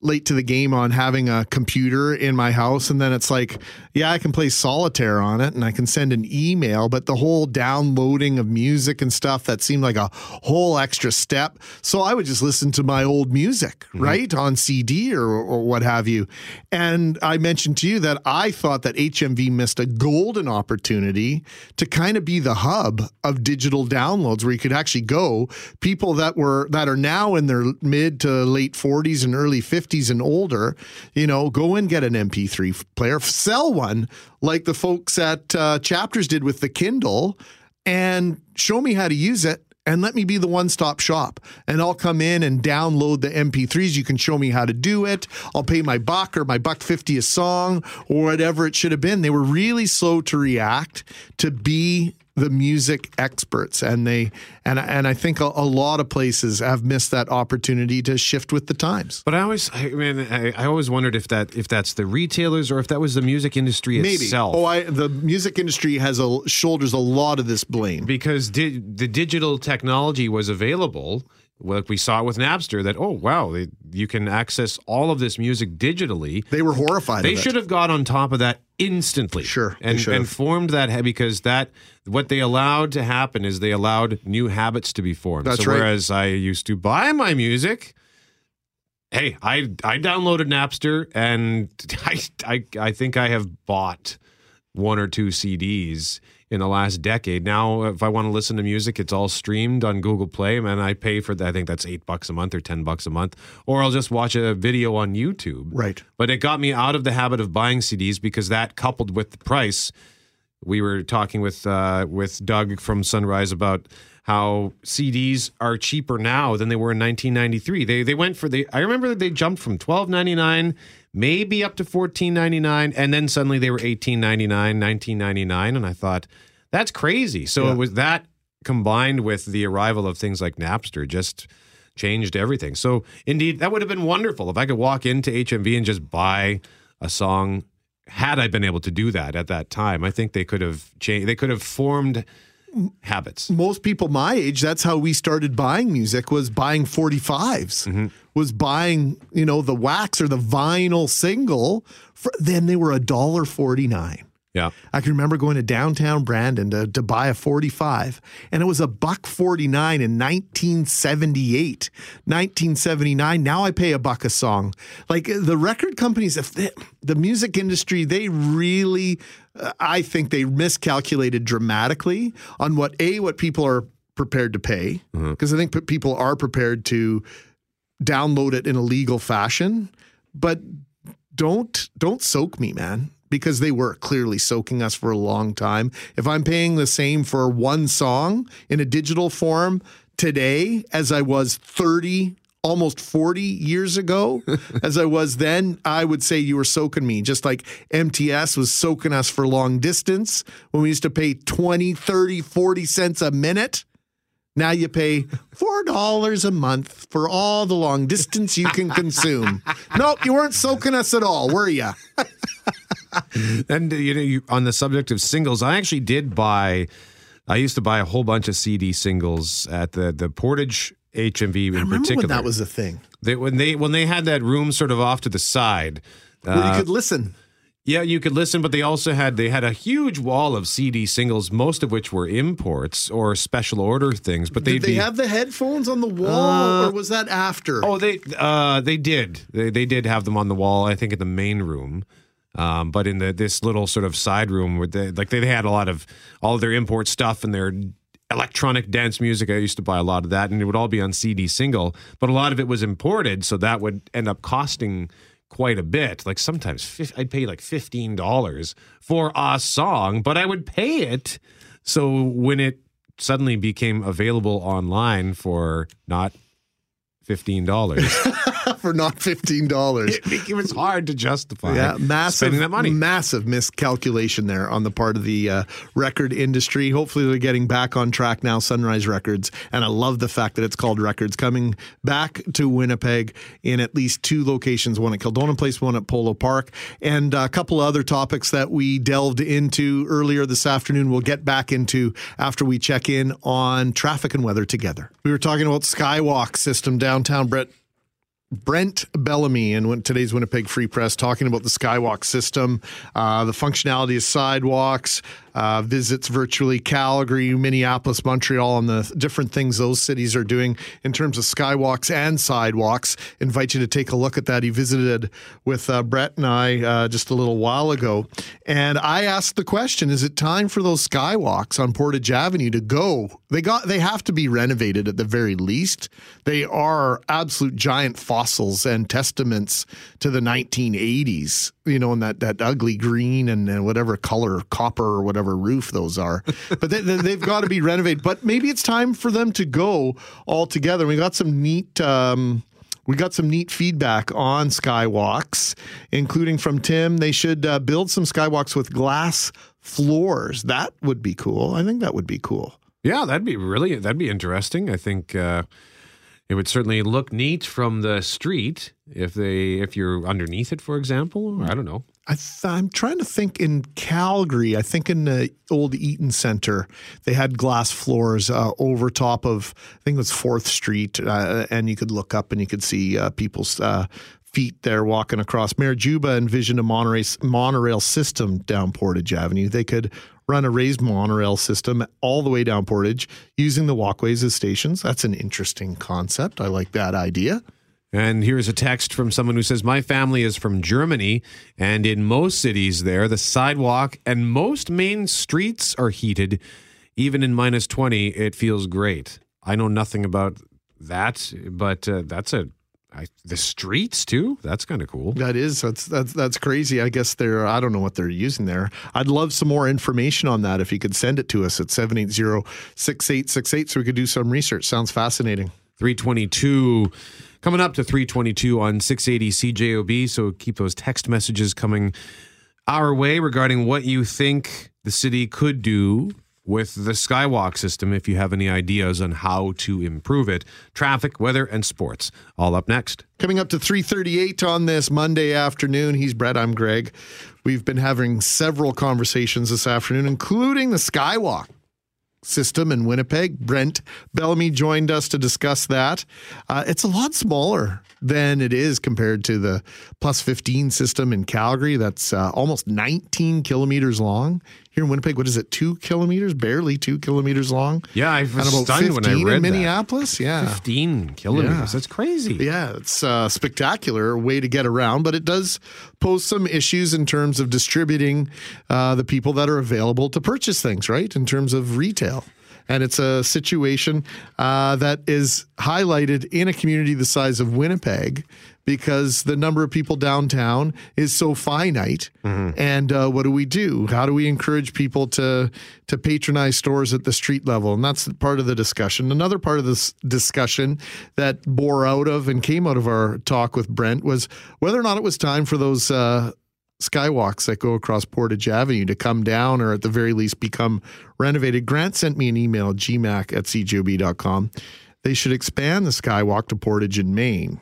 late to the game on having a computer in my house. And then it's like yeah i can play solitaire on it and i can send an email but the whole downloading of music and stuff that seemed like a whole extra step. So i would just listen to my old music mm-hmm. right on cd or, or what have you. And i mentioned to you that i thought that hmv missed a golden opportunity to kind of be the hub of digital downloads where you could actually go. People that were that are now in their mid to late 40s and early 50s and older you know go and get an mp3 player sell one like the folks at uh, chapters did with the kindle and show me how to use it and let me be the one stop shop. And I'll come in and download the MP3s. You can show me how to do it. I'll pay my buck or my buck 50 a song or whatever it should have been. They were really slow to react to be the music experts and they and and I think a, a lot of places have missed that opportunity to shift with the times. But I always, I mean, I, I always wondered if that if that's the retailers or if that was the music industry Maybe. itself. Oh, I the music industry has a shoulders a lot of this blame because di- the digital technology was available. Like we saw it with Napster, that oh wow, they, you can access all of this music digitally. They were horrified. They of it. should have got on top of that instantly. Sure, and and formed that because that what they allowed to happen is they allowed new habits to be formed. That's so right. whereas I used to buy my music. Hey, I I downloaded Napster and [laughs] I I, I think I have bought one or two CDs in the last decade. Now, if I want to listen to music, it's all streamed on Google Play, and I pay for that. I think that's eight bucks a month or ten bucks a month, or I'll just watch a video on YouTube. Right. But it got me out of the habit of buying CDs because that, coupled with the price, we were talking with uh, with Doug from Sunrise about how CDs are cheaper now than they were in 1993. They they went for the I remember that they jumped from 12.99 maybe up to 14.99 and then suddenly they were 18.99, 19.99 and I thought that's crazy. So Yeah. it was that combined with the arrival of things like Napster just changed everything. So indeed that would have been wonderful if I could walk into HMV and just buy a song had I been able to do that at that time, I think they could have changed. They could have formed habits. Most people my age, that's how we started buying music was buying 45s. Mm-hmm. Was buying, you know, the wax or the vinyl single. For, then they were a dollar forty nine. Yeah. I can remember going to downtown Brandon to, to buy a 45, and it was a buck 49 in 1978, 1979. Now I pay a buck a song. Like the record companies, if they, the music industry, they really, uh, I think they miscalculated dramatically on what A, what people are prepared to pay, because I think p- people are prepared to download it in a legal fashion, but don't don't soak me, man, because they were clearly soaking us for a long time. If I'm paying the same for one song in a digital form today as I was 30 almost 40 years ago [laughs] as I was then, I would say you were soaking me, just like MTS was soaking us for long distance when we used to pay 20, 30, 40 cents a minute. Now you pay $4 a month for all the long distance you can consume. [laughs] nope, you weren't soaking us at all, were you? [laughs] [laughs] and you know, you, on the subject of singles, I actually did buy. I used to buy a whole bunch of CD singles at the the Portage HMV in remember particular. when that was a thing. They, when they when they had that room sort of off to the side, Where you uh, could listen. Yeah, you could listen, but they also had they had a huge wall of CD singles, most of which were imports or special order things. But Did they be, have the headphones on the wall, Uh, or was that after? Oh, they uh, they did. They they did have them on the wall. I think in the main room, um, but in the this little sort of side room where they like they had a lot of all of their import stuff and their electronic dance music. I used to buy a lot of that, and it would all be on CD single. But a lot of it was imported, so that would end up costing quite a bit. Like sometimes I'd pay like fifteen dollars for a song, but I would pay it. So when it suddenly became available online for not fifteen dollars. [laughs] for not fifteen dollars. It, was hard to justify Yeah, massive, spending that money. massive miscalculation there on the part of the uh, record industry. Hopefully, they're getting back on track now. Sunrise Records, and I love the fact that it's called Records, coming back to Winnipeg in at least two locations: one at Kildonan Place, one at Polo Park, and a couple of other topics that we delved into earlier this afternoon. We'll get back into after we check in on traffic and weather together. We were talking about Skywalk system downtown, Brett. Brent Bellamy in today's Winnipeg Free Press talking about the Skywalk system, uh, the functionality of sidewalks, uh, visits virtually Calgary, Minneapolis, Montreal, and the different things those cities are doing in terms of skywalks and sidewalks. Invite you to take a look at that. He visited with uh, Brett and I uh, just a little while ago, and I asked the question: Is it time for those skywalks on Portage Avenue to go? They got they have to be renovated at the very least. They are absolute giant fossils and testaments to the 1980s. You know, in that that ugly green and, and whatever color copper or whatever roof those are. But they, they've got to be renovated. But maybe it's time for them to go all together. We got some neat. Um, we got some neat feedback on skywalks, including from Tim. They should uh, build some skywalks with glass floors. That would be cool. I think that would be cool. Yeah, that'd be really that'd be interesting. I think uh, it would certainly look neat from the street if they if you're underneath it, for example. Or I don't know. I I'm trying to think in Calgary. I think in the old Eaton Center, they had glass floors uh, over top of, I think it was Fourth Street, uh, and you could look up and you could see uh, people's uh, feet there walking across. Mayor Juba envisioned a monorail, monorail system down Portage Avenue. They could run a raised monorail system all the way down Portage using the walkways as stations. That's an interesting concept. I like that idea. And here's a text from someone who says, My family is from Germany, and in most cities there, the sidewalk and most main streets are heated. Even in minus 20, it feels great. I know nothing about that, but uh, that's a. I, the streets too. That's kind of cool. That is that's that's that's crazy. I guess they're I don't know what they're using there. I'd love some more information on that if you could send it to us at 780-6868 so we could do some research. Sounds fascinating. 322 coming up to 322 on 680 CJOB. So keep those text messages coming our way regarding what you think the city could do with the Skywalk system if you have any ideas on how to improve it. Traffic, weather, and sports. All up next. Coming up to 338 on this Monday afternoon. He's Brett, I'm Greg. We've been having several conversations this afternoon, including the Skywalk system in Winnipeg. Brent Bellamy joined us to discuss that. Uh, it's a lot smaller than it is compared to the plus 15 system in Calgary. That's uh, almost 19 kilometers long. Here in Winnipeg, what is it? Two kilometers, barely two kilometers long. Yeah, I was and about stunned when I read in that. Minneapolis. Yeah, 15 kilometers. Yeah. That's crazy. yeah, it's a spectacular way to get around, but it does pose some issues in terms of distributing uh, the people that are available to purchase things, right? In terms of retail. And it's a situation uh, that is highlighted in a community the size of Winnipeg because the number of people downtown is so finite. And uh, what do we do? How do we encourage people to to patronize stores at the street level? And that's part of the discussion. Another part of this discussion that bore out of and came out of our talk with Brent was whether or not it was time for those. Uh, skywalks that go across Portage Avenue to come down or at the very least become renovated. Grant sent me an email, gmac at cjob.com. They should expand the skywalk to Portage in Main.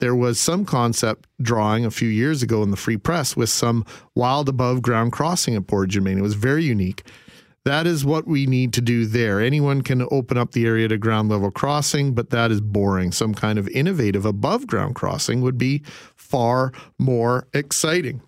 There was some concept drawing a few years ago in the Free Press with some wild above ground crossing at Portage in Main. It was very unique. That is what we need to do there. Anyone can open up the area to ground level crossing, but that is boring. Some kind of innovative above ground crossing would be far more exciting.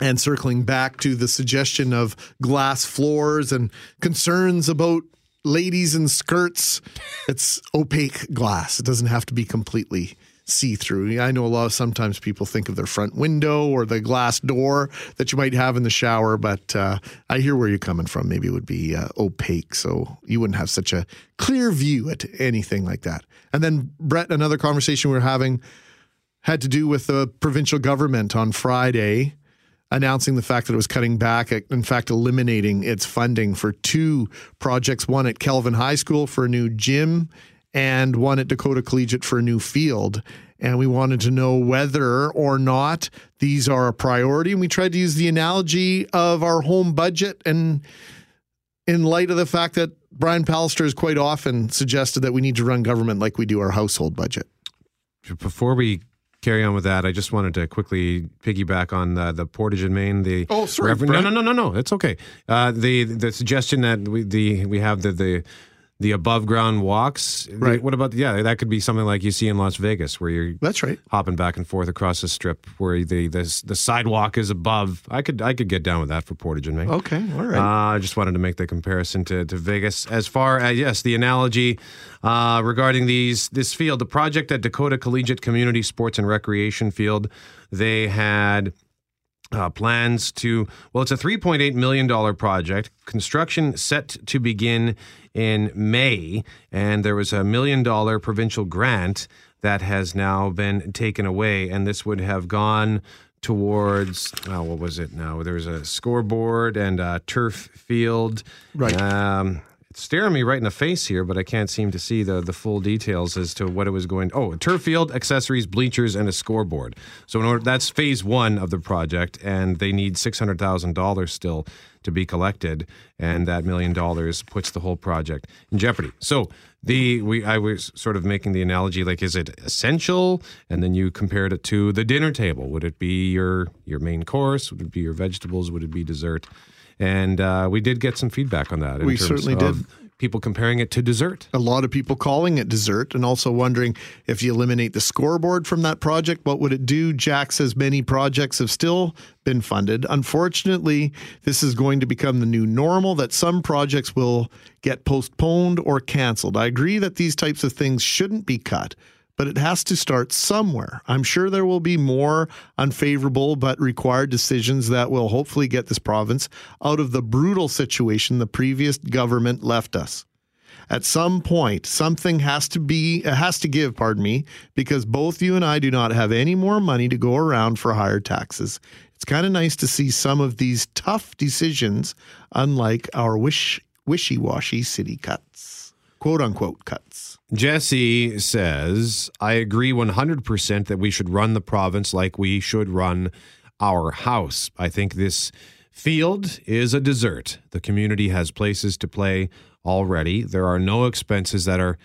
And circling back to the suggestion of glass floors and concerns about ladies in skirts, it's opaque glass. It doesn't have to be completely see through. I know a lot of sometimes people think of their front window or the glass door that you might have in the shower, but uh, I hear where you're coming from. Maybe it would be uh, opaque, so you wouldn't have such a clear view at anything like that. And then, Brett, another conversation we were having had to do with the provincial government on Friday announcing the fact that it was cutting back, in fact, eliminating its funding for two projects one at Kelvin High School for a new gym and one at Dakota Collegiate for a new field. And we wanted to know whether or not these are a priority. And we tried to use the analogy of our home budget and in light of the fact that Brian Pallister has quite often suggested that we need to run government like we do our household budget. Before we carry on with that, I just wanted to quickly piggyback on the, the Portage in Main. The Oh, sorry, Reverend- no, no, no, no, no. It's okay. Uh, the the suggestion that we the we have the the the above ground walks. Right. What about yeah? That could be something like you see in Las Vegas, where you're That's right. hopping back and forth across the strip, where the the the sidewalk is above. I could I could get down with that for Portage and Main. Okay, all right. Uh, I just wanted to make the comparison to, to Vegas. As far as yes, the analogy uh, regarding these this field, the project at Dakota Collegiate Community Sports and Recreation Field, they had. Uh, plans to well it's a 3.8 million dollar project construction set to begin in may and there was a million dollar provincial grant that has now been taken away and this would have gone towards what was it now there was a scoreboard and a turf field Right. um, staring me right in the face here, but I can't seem to see the, the full details as to what it was going. Oh, a turf field, accessories, bleachers, and a scoreboard. So in order, that's phase one of the project, and they need six hundred thousand dollars still to be collected, and that million dollars puts the whole project in jeopardy. So the we I was sort of making the analogy like, is it essential? And then you compared it to the dinner table. Would it be your your main course? Would it be your vegetables? Would it be dessert? And uh, we did get some feedback on that. in We certainly did. People comparing it to dessert. A lot of people calling it dessert and also wondering if you eliminate the scoreboard from that project, what would it do? Jack says many projects have still been funded. Unfortunately, this is going to become the new normal that some projects will get postponed or canceled. I agree that these types of things shouldn't be cut, but it has to start somewhere. I'm sure there will be more unfavorable but required decisions that will hopefully get this province out of the brutal situation the previous government left us. At some point something has to be uh, has to give pardon me because both you and i do not have any more money to go around for higher taxes. It's kind of nice to see some of these tough decisions unlike our wish wishy-washy city cuts quote unquote cuts Jesse says, I agree 100% that we should run the province like we should run our house. I think this Field is a dessert. The community has places to play already. There are no expenses that are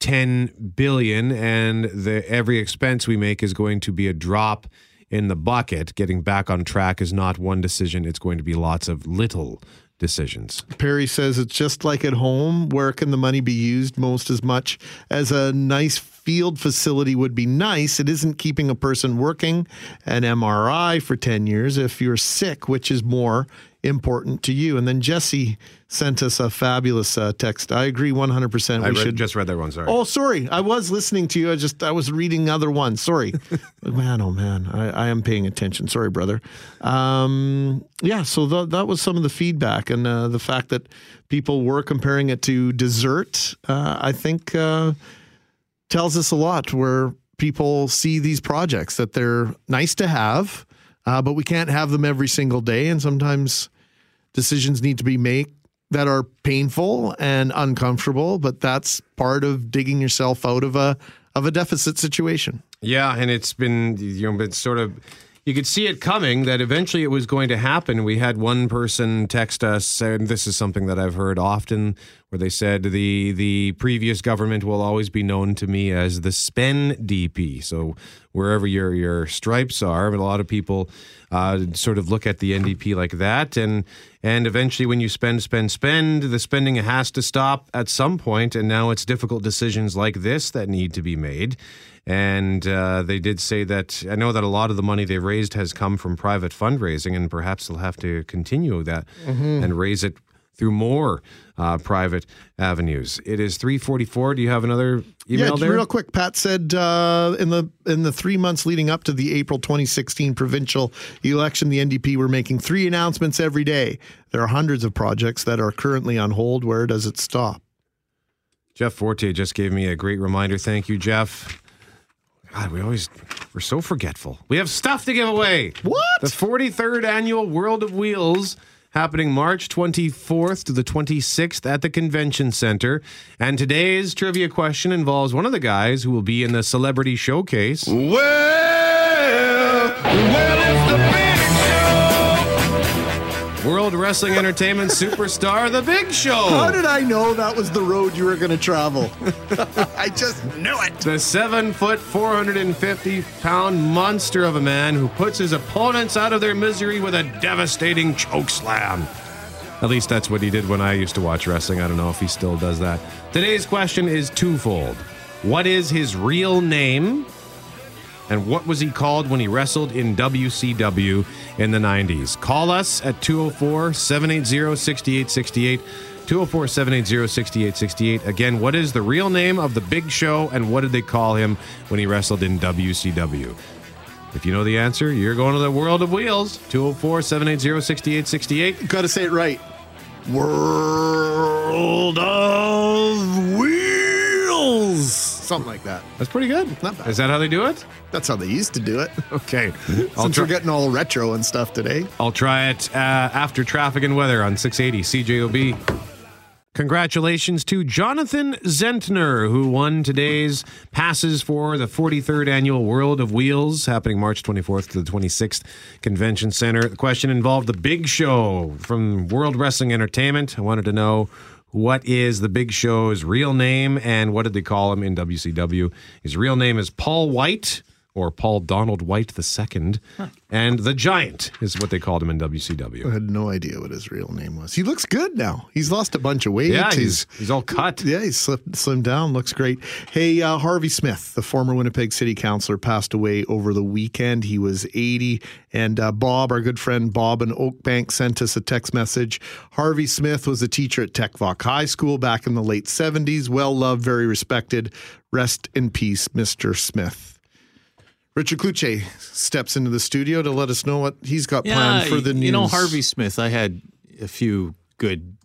10 billion and the every expense we make is going to be a drop in the bucket. Getting back on track is not one decision, it's going to be lots of little decisions. Perry says it's just like at home. Where can the money be used most as much as a nice field facility would be nice? It isn't keeping a person working an MRI for 10 years if you're sick, which is more important to you. And then Jesse sent us a fabulous uh, text. I agree 100%. We I read- should just read that one, sorry. Oh, sorry. I was listening to you. I just I was reading other ones. Sorry, [laughs] man. Oh man, I, I am paying attention. Sorry, brother. Um, yeah. So th- that was some of the feedback and uh, the fact that people were comparing it to dessert. Uh, I think uh, tells us a lot. Where people see these projects that they're nice to have, uh, but we can't have them every single day, and sometimes decisions need to be made that are painful and uncomfortable, but that's part of digging yourself out of a of a deficit situation. Yeah, and it's been you know, it's sort of you could see it coming that eventually it was going to happen. We had one person text us, and this is something that I've heard often, where they said the the previous government will always be known to me as the Spen DP. So wherever your your stripes are, but a lot of people uh, sort of look at the NDP like that, and and eventually when you spend, spend, spend, the spending has to stop at some point, and now it's difficult decisions like this that need to be made. And uh, they did say that I know that a lot of the money they raised has come from private fundraising, and perhaps they'll have to continue that Mhm. and raise it through more uh, private avenues. It is three forty four. Do you have another email yeah, there? real quick. Pat said uh, in the in the three months leading up to the April 2016 provincial election, the NDP were making three announcements every day. There are hundreds of projects that are currently on hold. Where does it stop? Jeff Forte just gave me a great reminder. Thank you, Jeff. God, we always we're so forgetful. We have stuff to give away. What? The 43rd annual World of Wheels happening March 24th to the 26th at the Convention Center. And today's trivia question involves one of the guys who will be in the celebrity showcase. World Wrestling Entertainment superstar The Big Show. How did I know that was the road you were going to travel? [laughs] I just knew it. The seven foot, 450 pound monster of a man who puts his opponents out of their misery with a devastating choke slam. At least that's what he did when I used to watch wrestling. I don't know if he still does that. Today's question is twofold What is his real name? And what was he called when he wrestled in WCW in the 90s? Call us at 204 780 6868. 204 780 6868. Again, what is the real name of the big show and what did they call him when he wrestled in WCW? If you know the answer, you're going to the world of wheels. 204 780 6868. Got to say it right. World of Wheels. Something like that. That's pretty good. Not bad. Is that how they do it? That's how they used to do it. [laughs] Okay. I'll Since we're getting all retro and stuff today. I'll try it uh, after traffic and weather on 680 CJOB. Congratulations to Jonathan Zentner, who won today's passes for the 43rd annual World of Wheels, happening March 24th to the 26th Convention Center. The question involved the Big Show from World Wrestling Entertainment. I wanted to know what is the Big Show's real name and what did they call him in WCW? His real name is Paul White. Or Paul Donald White II, and the Giant is what they called him in WCW. I had no idea what his real name was. He looks good now. He's lost a bunch of weight. Yeah, he's he's all cut. Yeah, he's slipped, slimmed down. Looks great. Hey, uh, Harvey Smith, the former Winnipeg City Councilor, passed away over the weekend. He was 80. And uh, Bob, our good friend Bob in Oakbank, sent us a text message. Harvey Smith was a teacher at Tec Voc High School back in the late 70s. Well loved, very respected. Rest in peace, Mr. Smith. Richard Cloutier steps into the studio to let us know what he's got planned for the news. You know, Harvey Smith, I had a few good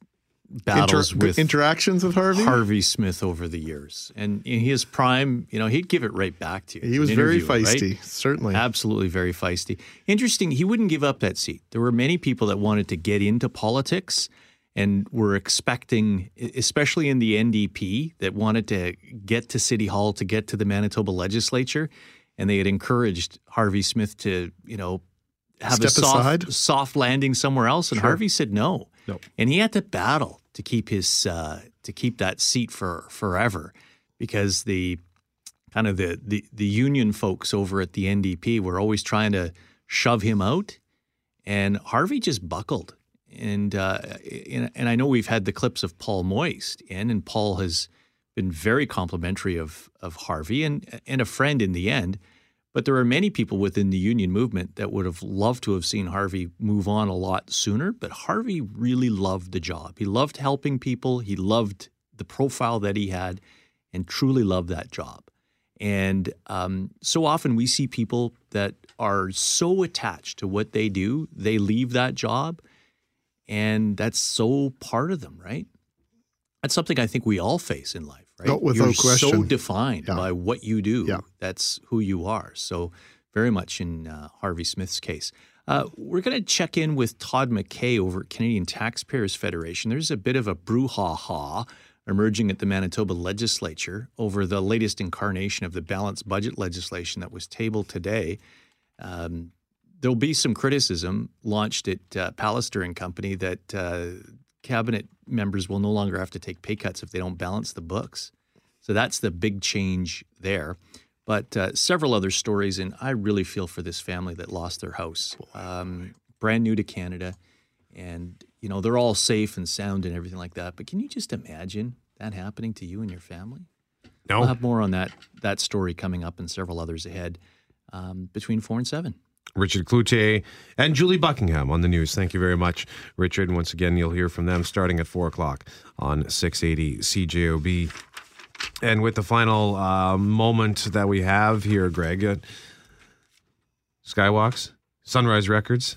battles Inter- with interactions with Harvey. Harvey Smith over the years. And in his prime, you know, he'd give it right back to you. He was very interviewer, right? feisty, certainly. Absolutely very feisty. Interesting, he wouldn't give up that seat. There were many people that wanted to get into politics and were expecting, especially in the NDP, that wanted to get to City Hall, to get to the Manitoba legislature. And they had encouraged Harvey Smith to, you know, have Step a soft, aside? soft landing somewhere else? And Sure. Harvey said no. No. And he had to battle to keep his uh, to keep that seat for forever because the kind of the, the the union folks over at the NDP were always trying to shove him out, and Harvey just buckled. And uh, and, and I know we've had the clips of Paul Moist in, and Paul has been very complimentary of of Harvey and and a friend in the end. But there are many people within the union movement that would have loved to have seen Harvey move on a lot sooner. But Harvey really loved the job. He loved helping people. He loved the profile that he had, and truly loved that job. And um, so often we see people that are so attached to what they do, they leave that job, and that's so part of them, right? That's something I think we all face in life, right? You're so question. defined Yeah. by what you do. Yeah. That's who you are. So very much in uh, Harvey Smith's case. Uh, we're going to check in with Todd MacKay over at Canadian Taxpayers Federation. There's a bit of a brouhaha emerging at the Manitoba legislature over the latest incarnation of the balanced budget legislation that was tabled today. Um, there'll be some criticism launched at uh, Pallister and Company that uh, cabinet members will no longer have to take pay cuts if they don't balance the books. So that's the big change there. But uh, several other stories, and I really feel for this family that lost their house, um, brand new to Canada, and you know they're all safe and sound and everything like that. But can you just imagine that happening to you and your family? No. We'll have more on that that story coming up, and several others ahead um, between four and seven. Richard Cloutier and Julie Buckingham on the news. Thank you very much, Richard. And once again, you'll hear from them starting at 4 o'clock on 680 CJOB. And with the final uh, moment that we have here, Greg, uh, Skywalks, Sunrise Records,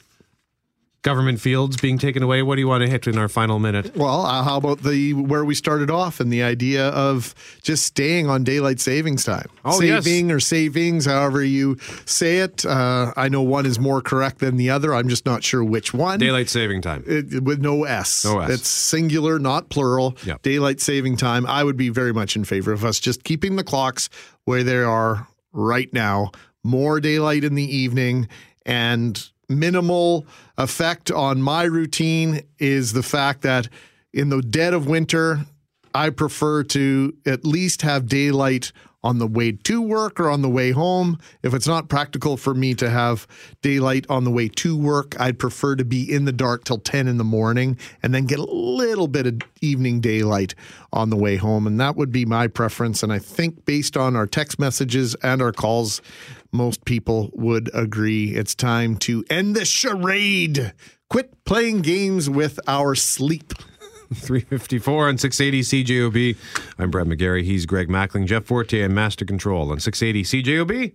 government fields being taken away. What do you want to hit in our final minute? Well, uh, how about the where we started off and the idea of just staying on daylight savings time? Oh, yes. saving or savings, however you say it. Uh, I know one is more correct than the other. I'm just not sure which one. Daylight saving time. It, with no S. No S. It's singular, not plural. Yep. Daylight saving time. I would be very much in favor of us just keeping the clocks where they are right now. More daylight in the evening and minimal effect on my routine is the fact that in the dead of winter, I prefer to at least have daylight on the way to work or on the way home. If it's not practical for me to have daylight on the way to work, I'd prefer to be in the dark till 10 in the morning and then get a little bit of evening daylight on the way home. And that would be my preference. And I think based on our text messages and our calls, most people would agree it's time to end the charade. Quit playing games with our sleep. [laughs] 354 on 680 CJOB. I'm Brett McGarry. He's Greg Mackling, Jeff Forte, and Master Control on 680 CJOB.